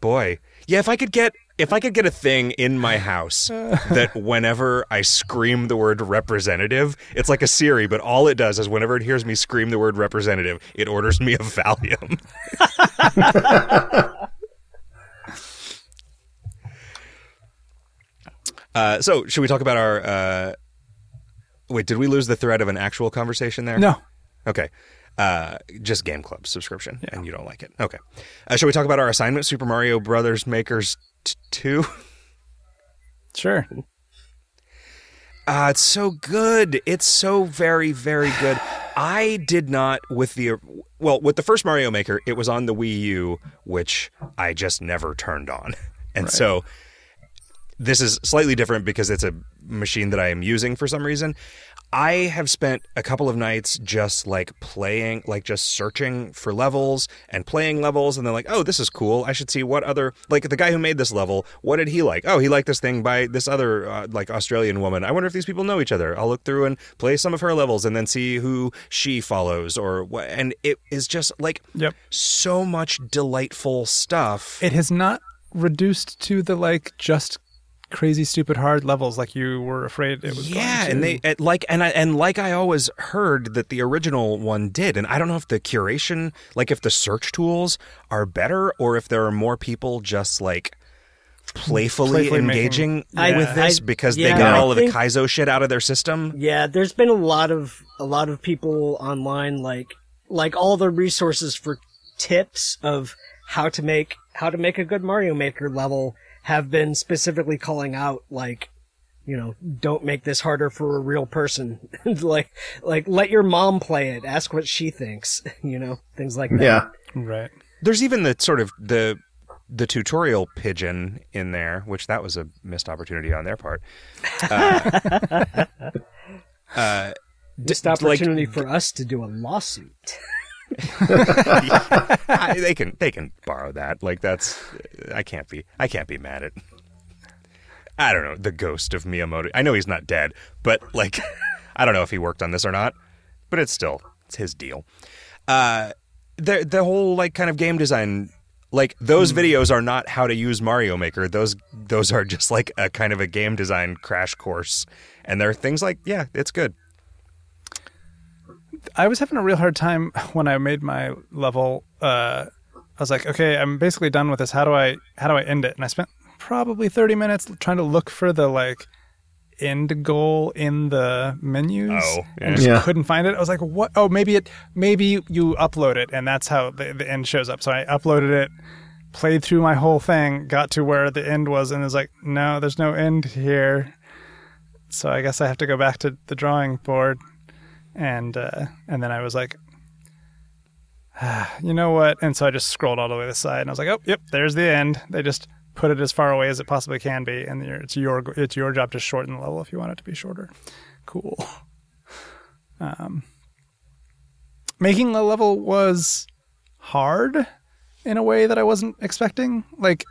boy yeah if i could get if i could get a thing in my house that whenever i scream the word representative it's like a siri but all it does is whenever it hears me scream the word representative it orders me a valium uh, so should we talk about our uh, wait did we lose the thread of an actual conversation there no. Okay. Uh, just Game Club subscription, and you don't like it. Okay. Uh, shall we talk about our assignment, Super Mario Brothers Makers t- 2? Sure. Uh, it's so good. It's so very, very good. I did not with the well with the first Mario Maker. It was on the Wii U, which I just never turned on, and so this is slightly different because it's a machine that I am using for some reason. I have spent a couple of nights just like playing, like just searching for levels and playing levels, and then like, oh, this is cool. I should see what other like the guy who made this level. What did he like? Oh, he liked this thing by this other uh, like Australian woman. I wonder if these people know each other. I'll look through and play some of her levels, and then see who she follows or what. And it is just like Yep. so much delightful stuff. It has not reduced to the like just crazy stupid hard levels like you were afraid it was yeah, going to. and they and like and I, and like I always heard that the original one did, and I don't know if the curation, like if the search tools are better or if there are more people just like playfully, Playfully engaging I- with this I- because yeah, they got I all of think- the Kaizo shit out of their system. Yeah, there's been a lot of a lot of people online like like all the resources for tips of how to make how to make a good Mario Maker level have been specifically calling out like you know, don't make this harder for a real person. like like let your mom play it, ask what she thinks, you know, things like that. Yeah. right. There's even the sort of the the tutorial pigeon in there, which that was a missed opportunity on their part. Uh, uh, Missed d- like- opportunity for us to do a lawsuit. I, they can they can borrow that. Like that's I can't be I can't be mad at. I don't know the ghost of Miyamoto. I know he's not dead, but like I don't know if he worked on this or not. But it's still it's his deal. Uh, the the whole like kind of game design. Like those videos are not how to use Mario Maker. Those those are just like a kind of a game design crash course, and there are things like yeah, it's good. I was having a real hard time when I made my level. Uh, I was like, okay, I'm basically done with this. How do I how do I end it? And I spent probably 30 minutes trying to look for the like end goal in the menus Oh, and yeah. just Yeah. couldn't find it. I was like, what? Oh, maybe it maybe you upload it and that's how the, the end shows up. So I uploaded it, played through my whole thing, got to where the end was, and it was like, no, there's no end here. So I guess I have to go back to the drawing board and uh, and then I was like, ah, you know what? And so I just scrolled all the way to the side, and I was like, oh, yep, there's the end. They just put it as far away as it possibly can be, and it's your it's your job to shorten the level if you want it to be shorter. Cool. Um, making the level was hard in a way that I wasn't expecting. Like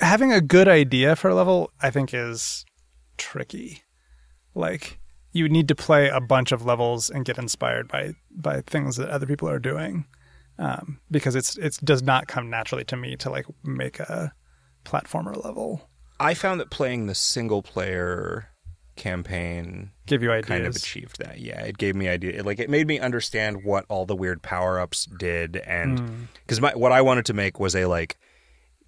having a good idea for a level, I think, is tricky. Like you need to play a bunch of levels and get inspired by by things that other people are doing, um, because it's it does not come naturally to me to like make a platformer level. I found that playing the single player campaign Give you ideas. kind of achieved that. Yeah, it gave me idea. It, like it made me understand what all the weird power ups did, and because my what I wanted to make was a like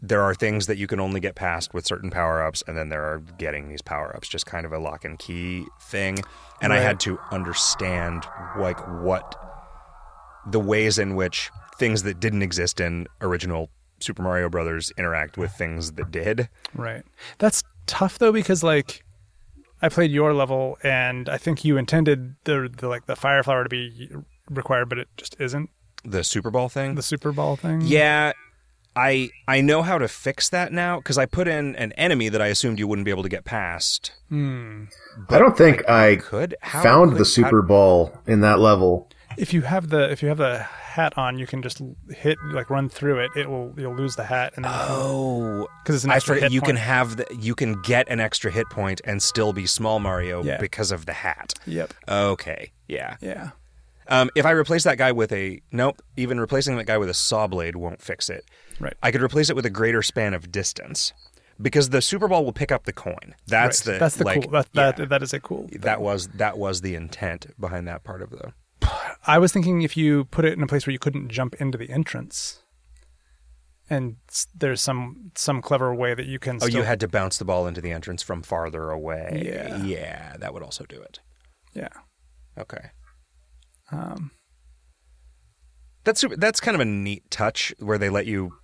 there are things that you can only get past with certain power ups, and then there are getting these power ups, just kind of a lock and key thing. And I had to understand like what the ways in which things that didn't exist in original Super Mario Brothers interact with things that did. Right. That's tough though because like I played your level and I think you intended the, the like the fire flower to be required, but it just isn't The Super Ball thing. the super ball thing. Yeah, I I know how to fix that now because I put in an enemy that I assumed you wouldn't be able to get past. Hmm. I don't think I Could how found could- the Super Ball in that level. If you have the if you have the hat on, you can just hit like run through it. It will you'll lose the hat and then Oh, because it's an extra forget. hit You can have the, you can get an extra hit point and still be small Mario Yeah. because of the hat. Yep. Okay, yeah. Yeah. Um, if I replace that guy with a nope, even replacing that guy with a saw blade won't fix it. Right. I could replace it with a greater span of distance because the Super Ball will pick up the coin. That's Right. the that's the like, cool that, yeah. that that is a cool. thing. that was that was the intent behind that part of the I was thinking if you put it in a place where you couldn't jump into the entrance, and there's some some clever way that you can. Oh, Still, you had to bounce the ball into the entrance from farther away. Yeah. Yeah, that would also do it. yeah. Okay. Um, That's that's kind of a neat touch where they let you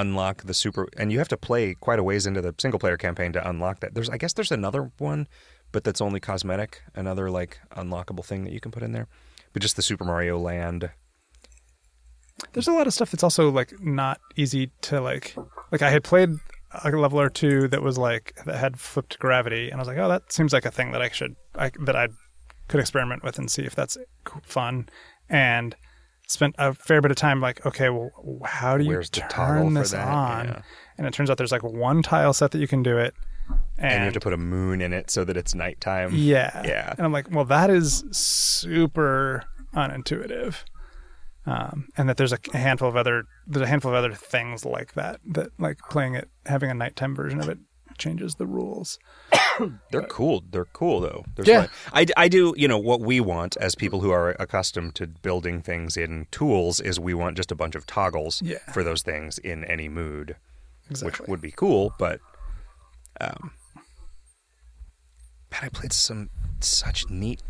unlock the super and you have to play quite a ways into the single player campaign to unlock that. There's I guess there's another one, but that's only cosmetic, another like unlockable thing that you can put in there. But just the Super Mario Land. there's a lot of stuff that's also like not easy to like. Like I had played a level or two that was like that had flipped gravity, and I was like, oh, that seems like a thing that I should I, that I could experiment with and see if that's fun. And spent a fair bit of time like, okay, well, how do you Where's turn this on? Yeah. And it turns out there's like one tile set that you can do it, and, And you have to put a moon in it so that it's nighttime. yeah, Yeah. And I'm like, well, that is super unintuitive. Um, and that there's a handful of other there's a handful of other things like that that like playing it having a nighttime version of it changes the rules. They're cool. They're cool though. There's Yeah. fun. I, I do. You know what we want as people who are accustomed to building things in tools is we want just a bunch of toggles Yeah. for those things in any mood, Exactly. which would be cool. But um, man, I played some such neat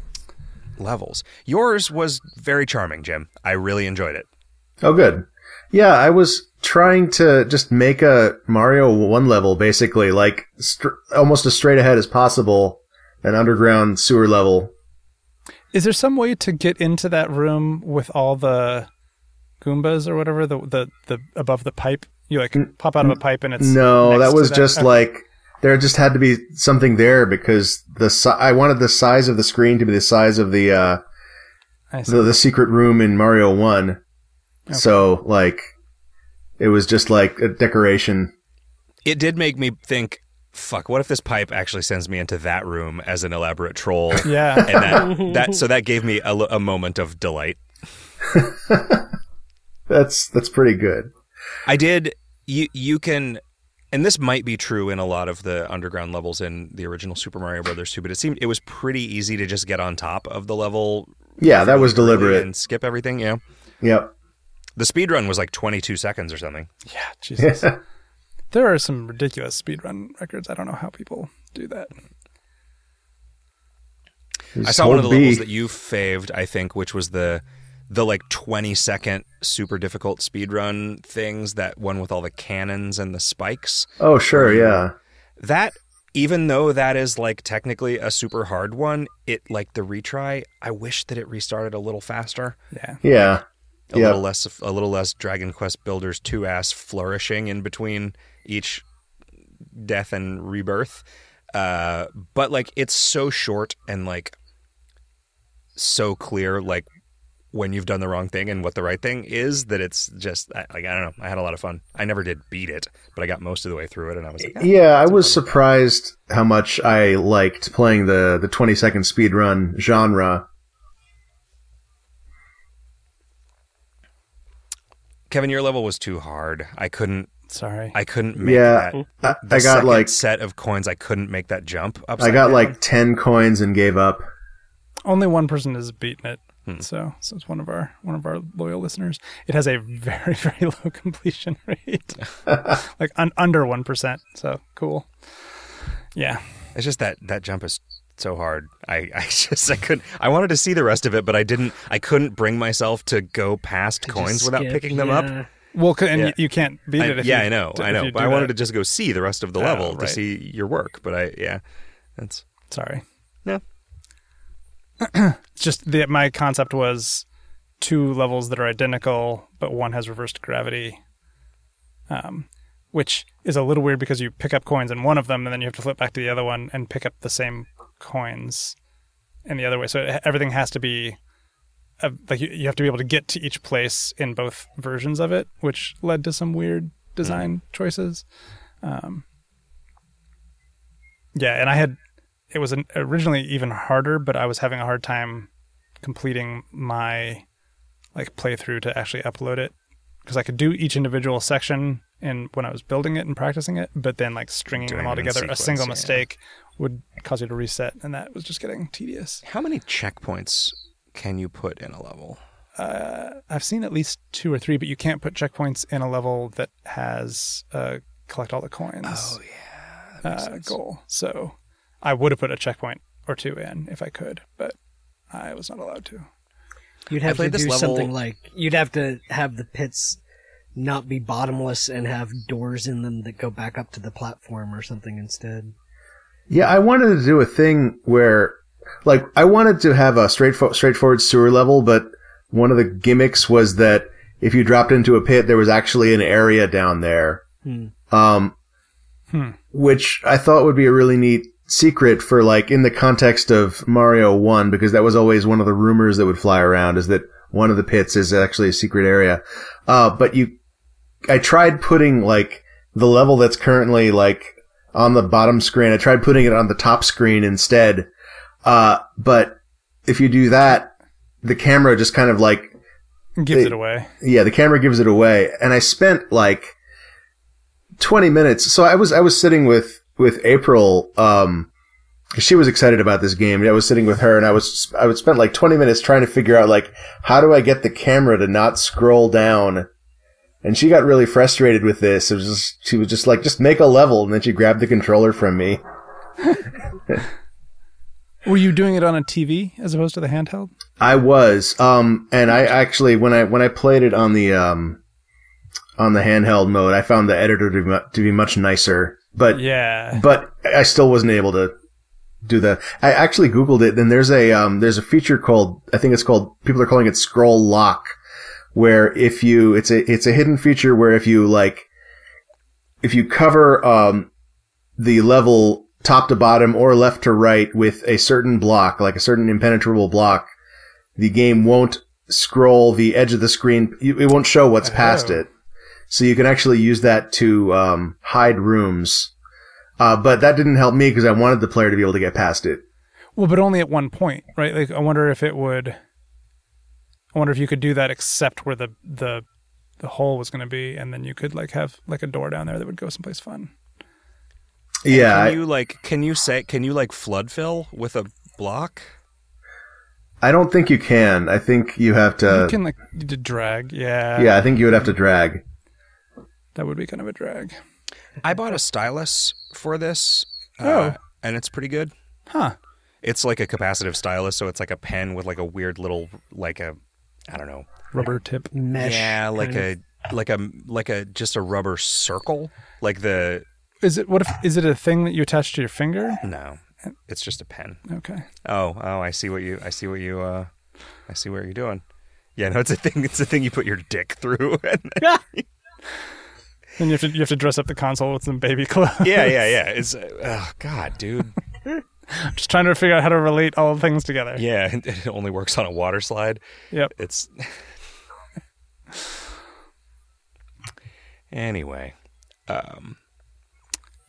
levels. Yours was very charming, Jim. I really enjoyed it. Oh, good. Yeah, I was trying to just make a Mario 1 level, basically, like str- almost as straight ahead as possible, an underground sewer level. Is there some way to get into that room with all the Goombas or whatever the the, the above the pipe? You like pop out of a pipe and it's no, that was just okay. like there just had to be something there because the si- I wanted the size of the screen to be the size of the uh, the, the secret room in Mario 1. So, like, it was just like a decoration. It did make me think. Fuck! What if this pipe actually sends me into that room as an elaborate troll? yeah. and that, that so that gave me a, a moment of delight. That's that's pretty good. I did. You you can, and this might be true in a lot of the underground levels in the original Super Mario Brothers too. But it seemed it was pretty easy to just get on top of the level. Yeah, that was deliberate. and skip everything. Yeah, Yep. The speed run was like twenty two seconds or something. Yeah, Jesus. there are some ridiculous speed run records. I don't know how people do that. I saw one of the Hold B. levels that you faved, I think, which was the the like 20 second super difficult speed run things that one with all the cannons and the spikes Oh, sure, um, yeah. that even though that is like technically a super hard one it like the retry i wish that it restarted a little faster Yeah. Yeah. A Yeah. little less a little less dragon quest builders 2 ass flourishing in between each death and rebirth uh but like it's so short and like so clear like when you've done the wrong thing and what the right thing is that it's just like i don't know i had a lot of fun i never did beat it but i got most of the way through it and i was like "Ah, Yeah, I was surprised how much I liked playing the, the 20 second speed run genre. Kevin your level was too hard i couldn't Sorry. i couldn't make Yeah, that I, I got like set of coins i couldn't make that jump I got down. like 10 coins and gave up. Only one person has beaten it. Hmm. So, so it's one of our one of our loyal listeners. It has a very very low completion rate, like un- under one percent. So cool. Yeah, It's just that that jump is so hard. I, I just I couldn't. I wanted to see the rest of it, but I didn't. I couldn't bring myself to go past To coins without skip, picking them up. well, and Yeah. you, you can't beat I- it. If yeah, you I know, d- I if know. But I wanted that. to just go see the rest of the Oh, level to see your work. But I, yeah, that's Sorry. No. just the my concept was two levels that are identical, but one has reversed gravity. Um, which is a little weird because you pick up coins in one of them, and then you have to flip back to the other one and pick up the same coins in the other way. So everything has to be uh, like you, you have to be able to get to each place in both versions of it, which led to some weird design choices. Um, yeah, and I had it was an, originally even harder, but I was having a hard time completing my like playthrough to actually upload it because I could do each individual section in when I was building it and practicing it, but then like stringing Doing them all together, a sequence, single yeah. mistake would cause you to reset, and that was just getting tedious. how many checkpoints can you put in a level? Uh, I've seen at least two or three, but you can't put checkpoints in a level that has uh, collect all the coins Oh, yeah, uh, goal. So I would have put a checkpoint or two in if I could, but I was not allowed to. You'd have to played do level- something like you'd have to have the pits not be bottomless and have doors in them that go back up to the platform or something instead. Yeah, I wanted to do a thing where, like, I wanted to have a straightfo- straightforward sewer level, but one of the gimmicks was that if you dropped into a pit, there was actually an area down there. Hmm. Um, which I thought would be a really neat secret for like in the context of Mario 1 because that was always one of the rumors that would fly around is that one of the pits is actually a secret area. Uh, but you, I tried putting like the level that's currently like on the bottom screen. I tried putting it on the top screen instead. Uh, but if you do that, the camera just kind of like Gives They- it away. yeah, the camera gives it away. And I spent like 20 minutes. So I was, I was sitting with, with April, um, she was excited about this game. I was sitting with her and I was, I would spend like 20 minutes trying to figure out like, how do I get the camera to not scroll down? And she got really frustrated with this. It was just, she was just like, just make a level. And then she grabbed the controller from me. Were you doing it on a TV as opposed to the handheld? I was, um, and I actually when I when I played it on the um, on the handheld mode, I found the editor to be, to be much nicer. But Yeah. but I still wasn't able to do that. I actually googled it, and there's a um, there's a feature called I think it's called people are calling it scroll lock, where if you it's a it's a hidden feature where if you like if you cover um, the level top to bottom or left to right with a certain block, like a certain impenetrable block, the game won't scroll the edge of the screen. It won't show what's past Oh. it. So you can actually use that to um, hide rooms. Uh, but that didn't help me because I wanted the player to be able to get past it. Well, but only at one point, right? Like, I wonder if it would. I wonder if you could do that except where the the the hole was going to be, and then you could like have like a door down there that would go someplace fun. Yeah, Can I, you like? Can you say? Can you like flood fill with a block? I don't think you can. I think you have to. you can like you did drag, yeah, yeah, I think you would have to drag. That would be kind of a drag, I bought a stylus for this. Oh. uh, and it's pretty good. huh? It's like a capacitive stylus, so it's like a pen with like a weird little like a I don't know. Rubber tip. Mesh. yeah, like kind a like a like a just a rubber circle. Like the Is it what if is it a thing that you attach to your finger? no, it's just a pen. Okay. Oh, oh, I see what you I see what you uh I see what you're doing. Yeah, no, it's a thing. It's a thing you put your dick through. Then you have to you have to dress up the console with some baby clothes. yeah, yeah, yeah. It's uh, oh god, dude. I'm Just trying to figure out how to relate all the things together. Yeah, it only works on a water slide. Yep. It's anyway. Um,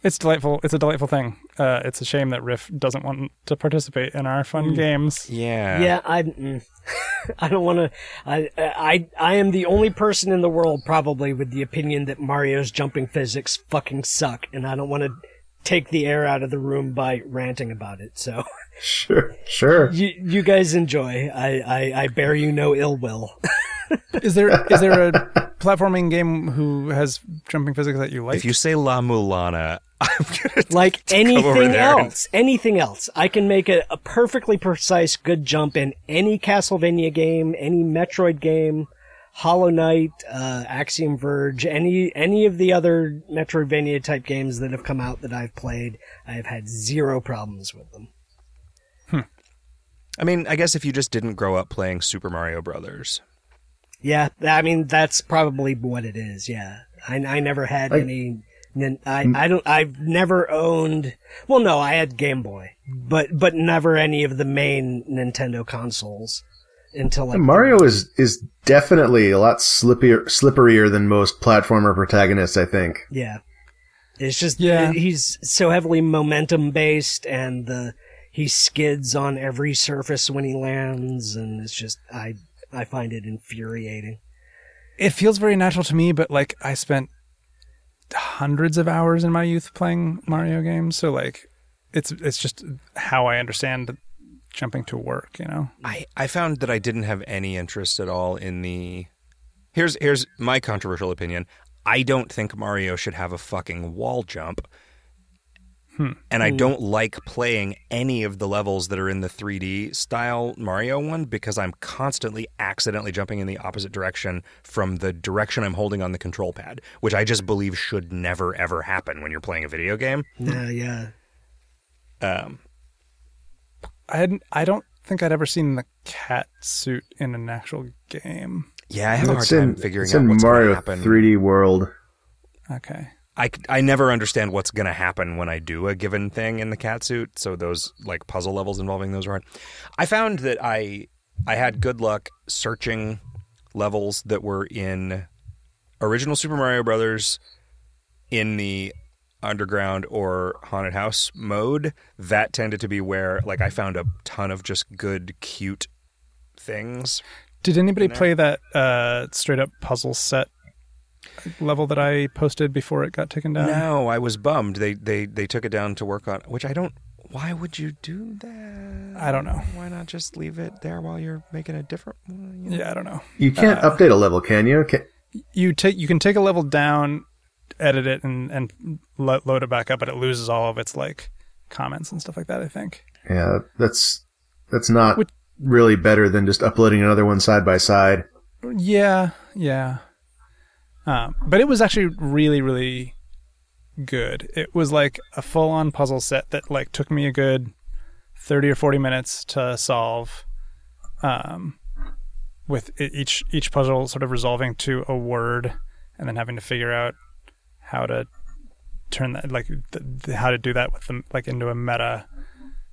It's delightful. It's a delightful thing. Uh, it's a shame that Riff doesn't want to participate in our fun games. yeah, yeah, I. mm. I don't want to. I, I I am the only person in the world probably with the opinion that Mario's jumping physics fucking suck, and I don't want to take the air out of the room by ranting about it. So Sure, sure. you you guys enjoy. I I, I bear you no ill will. Is there is there a platforming game who has jumping physics that you like? If you say La Mulana, I'm gonna like over anything there and- else anything else i can make a, a perfectly precise good jump in any castlevania game any metroid game hollow knight uh, axiom verge any any of the other metroidvania type games that have come out that i've played i have had zero problems with them. Hmm. I mean, I guess if you just didn't grow up playing Super Mario Brothers, yeah i mean that's probably what it is yeah. I, I never had Like- any nin- I, mm. I don't I've never owned well no I had Game Boy but but never any of the main Nintendo consoles until like Mario is is definitely a lot slippier, slipperier than most platformer protagonists. I think. Yeah. It's just Yeah. he's so heavily momentum based and the he skids on every surface when he lands and it's just I I find it infuriating. it feels very natural to me, but like I spent hundreds of hours in my youth playing Mario games, so like it's it's just how I understand jumping to work. You know. I I found that I didn't have any interest at all in the. Here's here's my controversial opinion. I don't think Mario should have a fucking wall jump. And I don't like playing any of the levels that are in the 3D style Mario one because I'm constantly accidentally jumping in the opposite direction from the direction I'm holding on the control pad, which I just believe should never ever happen when you're playing a video game. Yeah, yeah. Um, I hadn't. I don't think I'd ever seen the cat suit in an actual game. yeah, I have a hard It's time in figuring it's out in what's Mario going to happen. 3D World. Okay. I, I never understand what's going to happen when I do a given thing in the cat suit. So those like puzzle levels involving those are hard. I found that I I had good luck searching levels that were in original Super Mario Brothers in the underground or haunted house mode. That tended to be where like I found a ton of just good cute things. Did anybody play that uh, straight up puzzle set level that I posted before it got taken down? No, I was bummed. They they they took it down to work on, which I don't. Why would you do that? I don't know. Why not just leave it there while you're making a different one? you know? Yeah, I don't know. You can't uh, update a level, can you? Can, You take you can take a level down, edit it, and and lo- load it back up, but it loses all of its like comments and stuff like that. I think. yeah, that's that's not Which- really better than just uploading another one side by side. Yeah, yeah. Um, but it was actually really, really good. It was like a full-on puzzle set that like took me a good thirty or forty minutes to solve. Um, with each each puzzle sort of resolving to a word, and then having to figure out how to turn that like th- th- how to do that with them like into a meta.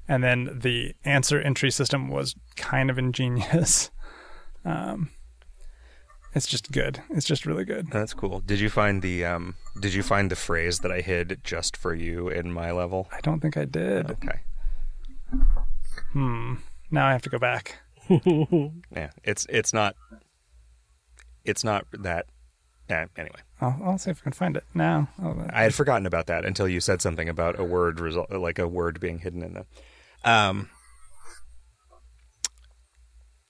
And then the answer entry system was kind of ingenious. Um, it's just good. It's just really good. That's cool. Did you find the um? Did you find the phrase that I hid just for you in my level? I don't think I did. Okay. Hmm. Now I have to go back. Yeah. It's it's not. It's not that. Yeah. Anyway, I'll, I'll see if I can find it now. Oh, I had forgotten about that until you said something about a word result, like a word being hidden in them. Um.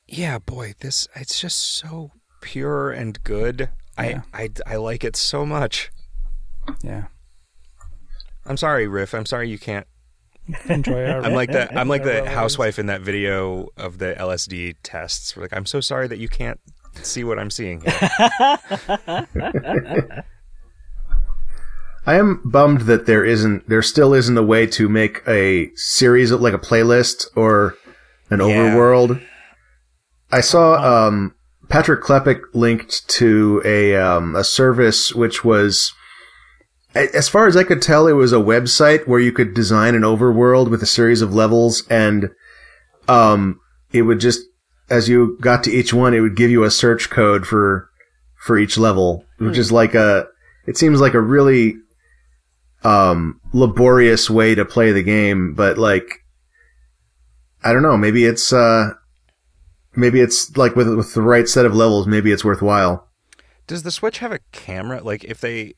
Yeah, boy, this it's just so pure and good. Yeah. I, I I like it so much. yeah. I'm sorry, Riff. I'm sorry you can't. Enjoy our. I'm like the I'm like the Well, housewife in that video of the LSD tests. We're like, I'm so sorry that you can't see what I'm seeing here. I am bummed that there isn't, there still isn't a way to make a series of like a playlist or an Yeah. overworld. I saw um, Patrick Klepek linked to a um, a service which was, as far as I could tell, it was a website where you could design an overworld with a series of levels, and um, it would just as you got to each one, it would give you a search code for for each level, which is like a. It seems like a really um, laborious way to play the game, but like, I don't know. Maybe it's uh, maybe it's like with with the right set of levels, maybe it's worthwhile. Does the Switch have a camera? Like, if they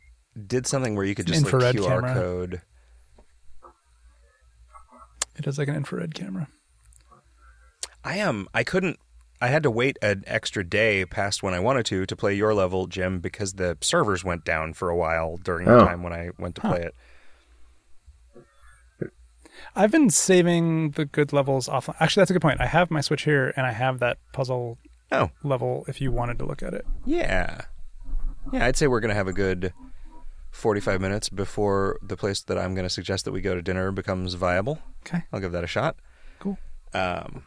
did something where you could An just like infrared QR camera. code. It is like an infrared camera. I am. I couldn't. I had to wait an extra day past when I wanted to to play your level, Jim, because the servers went down for a while during the Oh. time when I went to play it. I've been saving the good levels offline. Actually, that's a good point. I have my Switch here, and I have that puzzle Oh, level. If you wanted to look at it, yeah, yeah. I'd say we're gonna have a good forty-five minutes before the place that I'm gonna suggest that we go to dinner becomes viable. okay. I'll give that a shot. Cool. Um,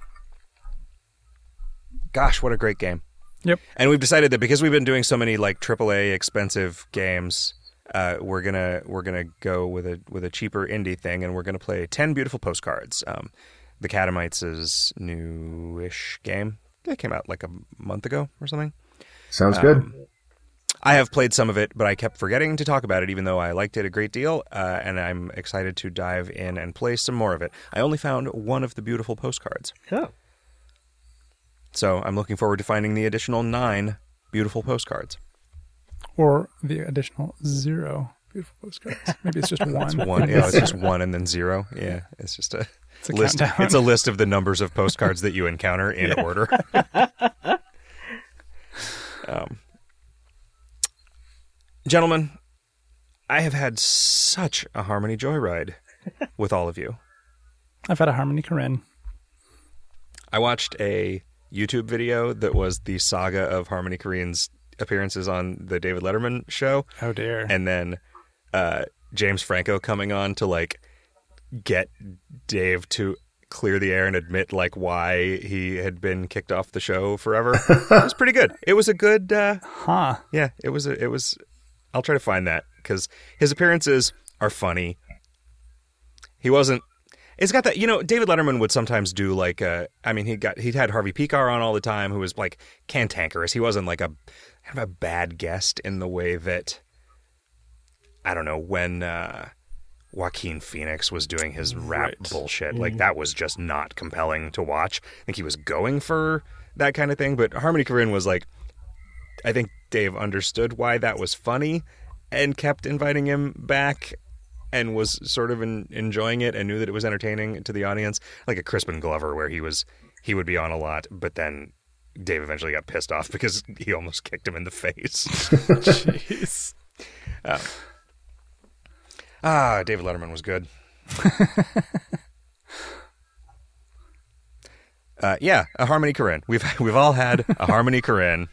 gosh, what a great game! Yep. And we've decided that because we've been doing so many like AAA expensive games, uh, we're gonna we're gonna go with a with a cheaper indie thing, and we're gonna play ten beautiful postcards. Um, the Catamites is newish game. It came out like a month ago or something. Sounds good. Um, I have played some of it, but I kept forgetting to talk about it, even though I liked it a great deal. Uh, and I'm excited to dive in and play some more of it. I only found one of the beautiful postcards, Oh, so I'm looking forward to finding the additional nine beautiful postcards. Or the additional zero beautiful postcards. Maybe it's just one. It's one. Yeah, it's just one and then zero. Yeah, it's just a, It's a list. countdown. It's a list of the numbers of postcards that you encounter in order. um, gentlemen, I have had such a Harmony Joyride with all of you. I've had a Harmony Korine. I watched a YouTube video that was the saga of Harmony Korine's appearances on the David Letterman show. Oh dear. and then uh, James Franco coming on to like get Dave to clear the air and admit like why he had been kicked off the show forever. it was pretty good. It was a good, uh, huh. yeah. It was. A, it was. I'll try to find that because his appearances are funny. He wasn't. It's got that you know. David Letterman would sometimes do like uh I mean, he got he had Harvey Pekar on all the time, who was like cantankerous. He wasn't like a kind of a bad guest in the way that I don't know when uh, Joaquin Phoenix was doing his rap Right. bullshit. Like that was just not compelling to watch. I think he was going for that kind of thing, but Harmony Korine was like, I think Dave understood why that was funny and kept inviting him back and was sort of en- enjoying it and knew that it was entertaining to the audience like a crispin glover where he was he would be on a lot but then dave eventually got pissed off because he almost kicked him in the face Jeez. ah david letterman was good uh, yeah a harmony Korine. we've we've all had a harmony Korine.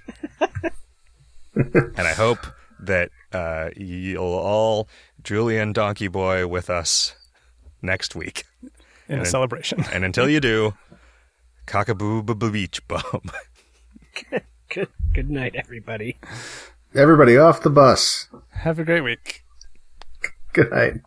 and i hope that uh, you'll all julien donkey boy with us next week In a celebration. And until you do, cockaboo beach bum. Good, good night, everybody. Everybody off the bus. Have a great week. Good night.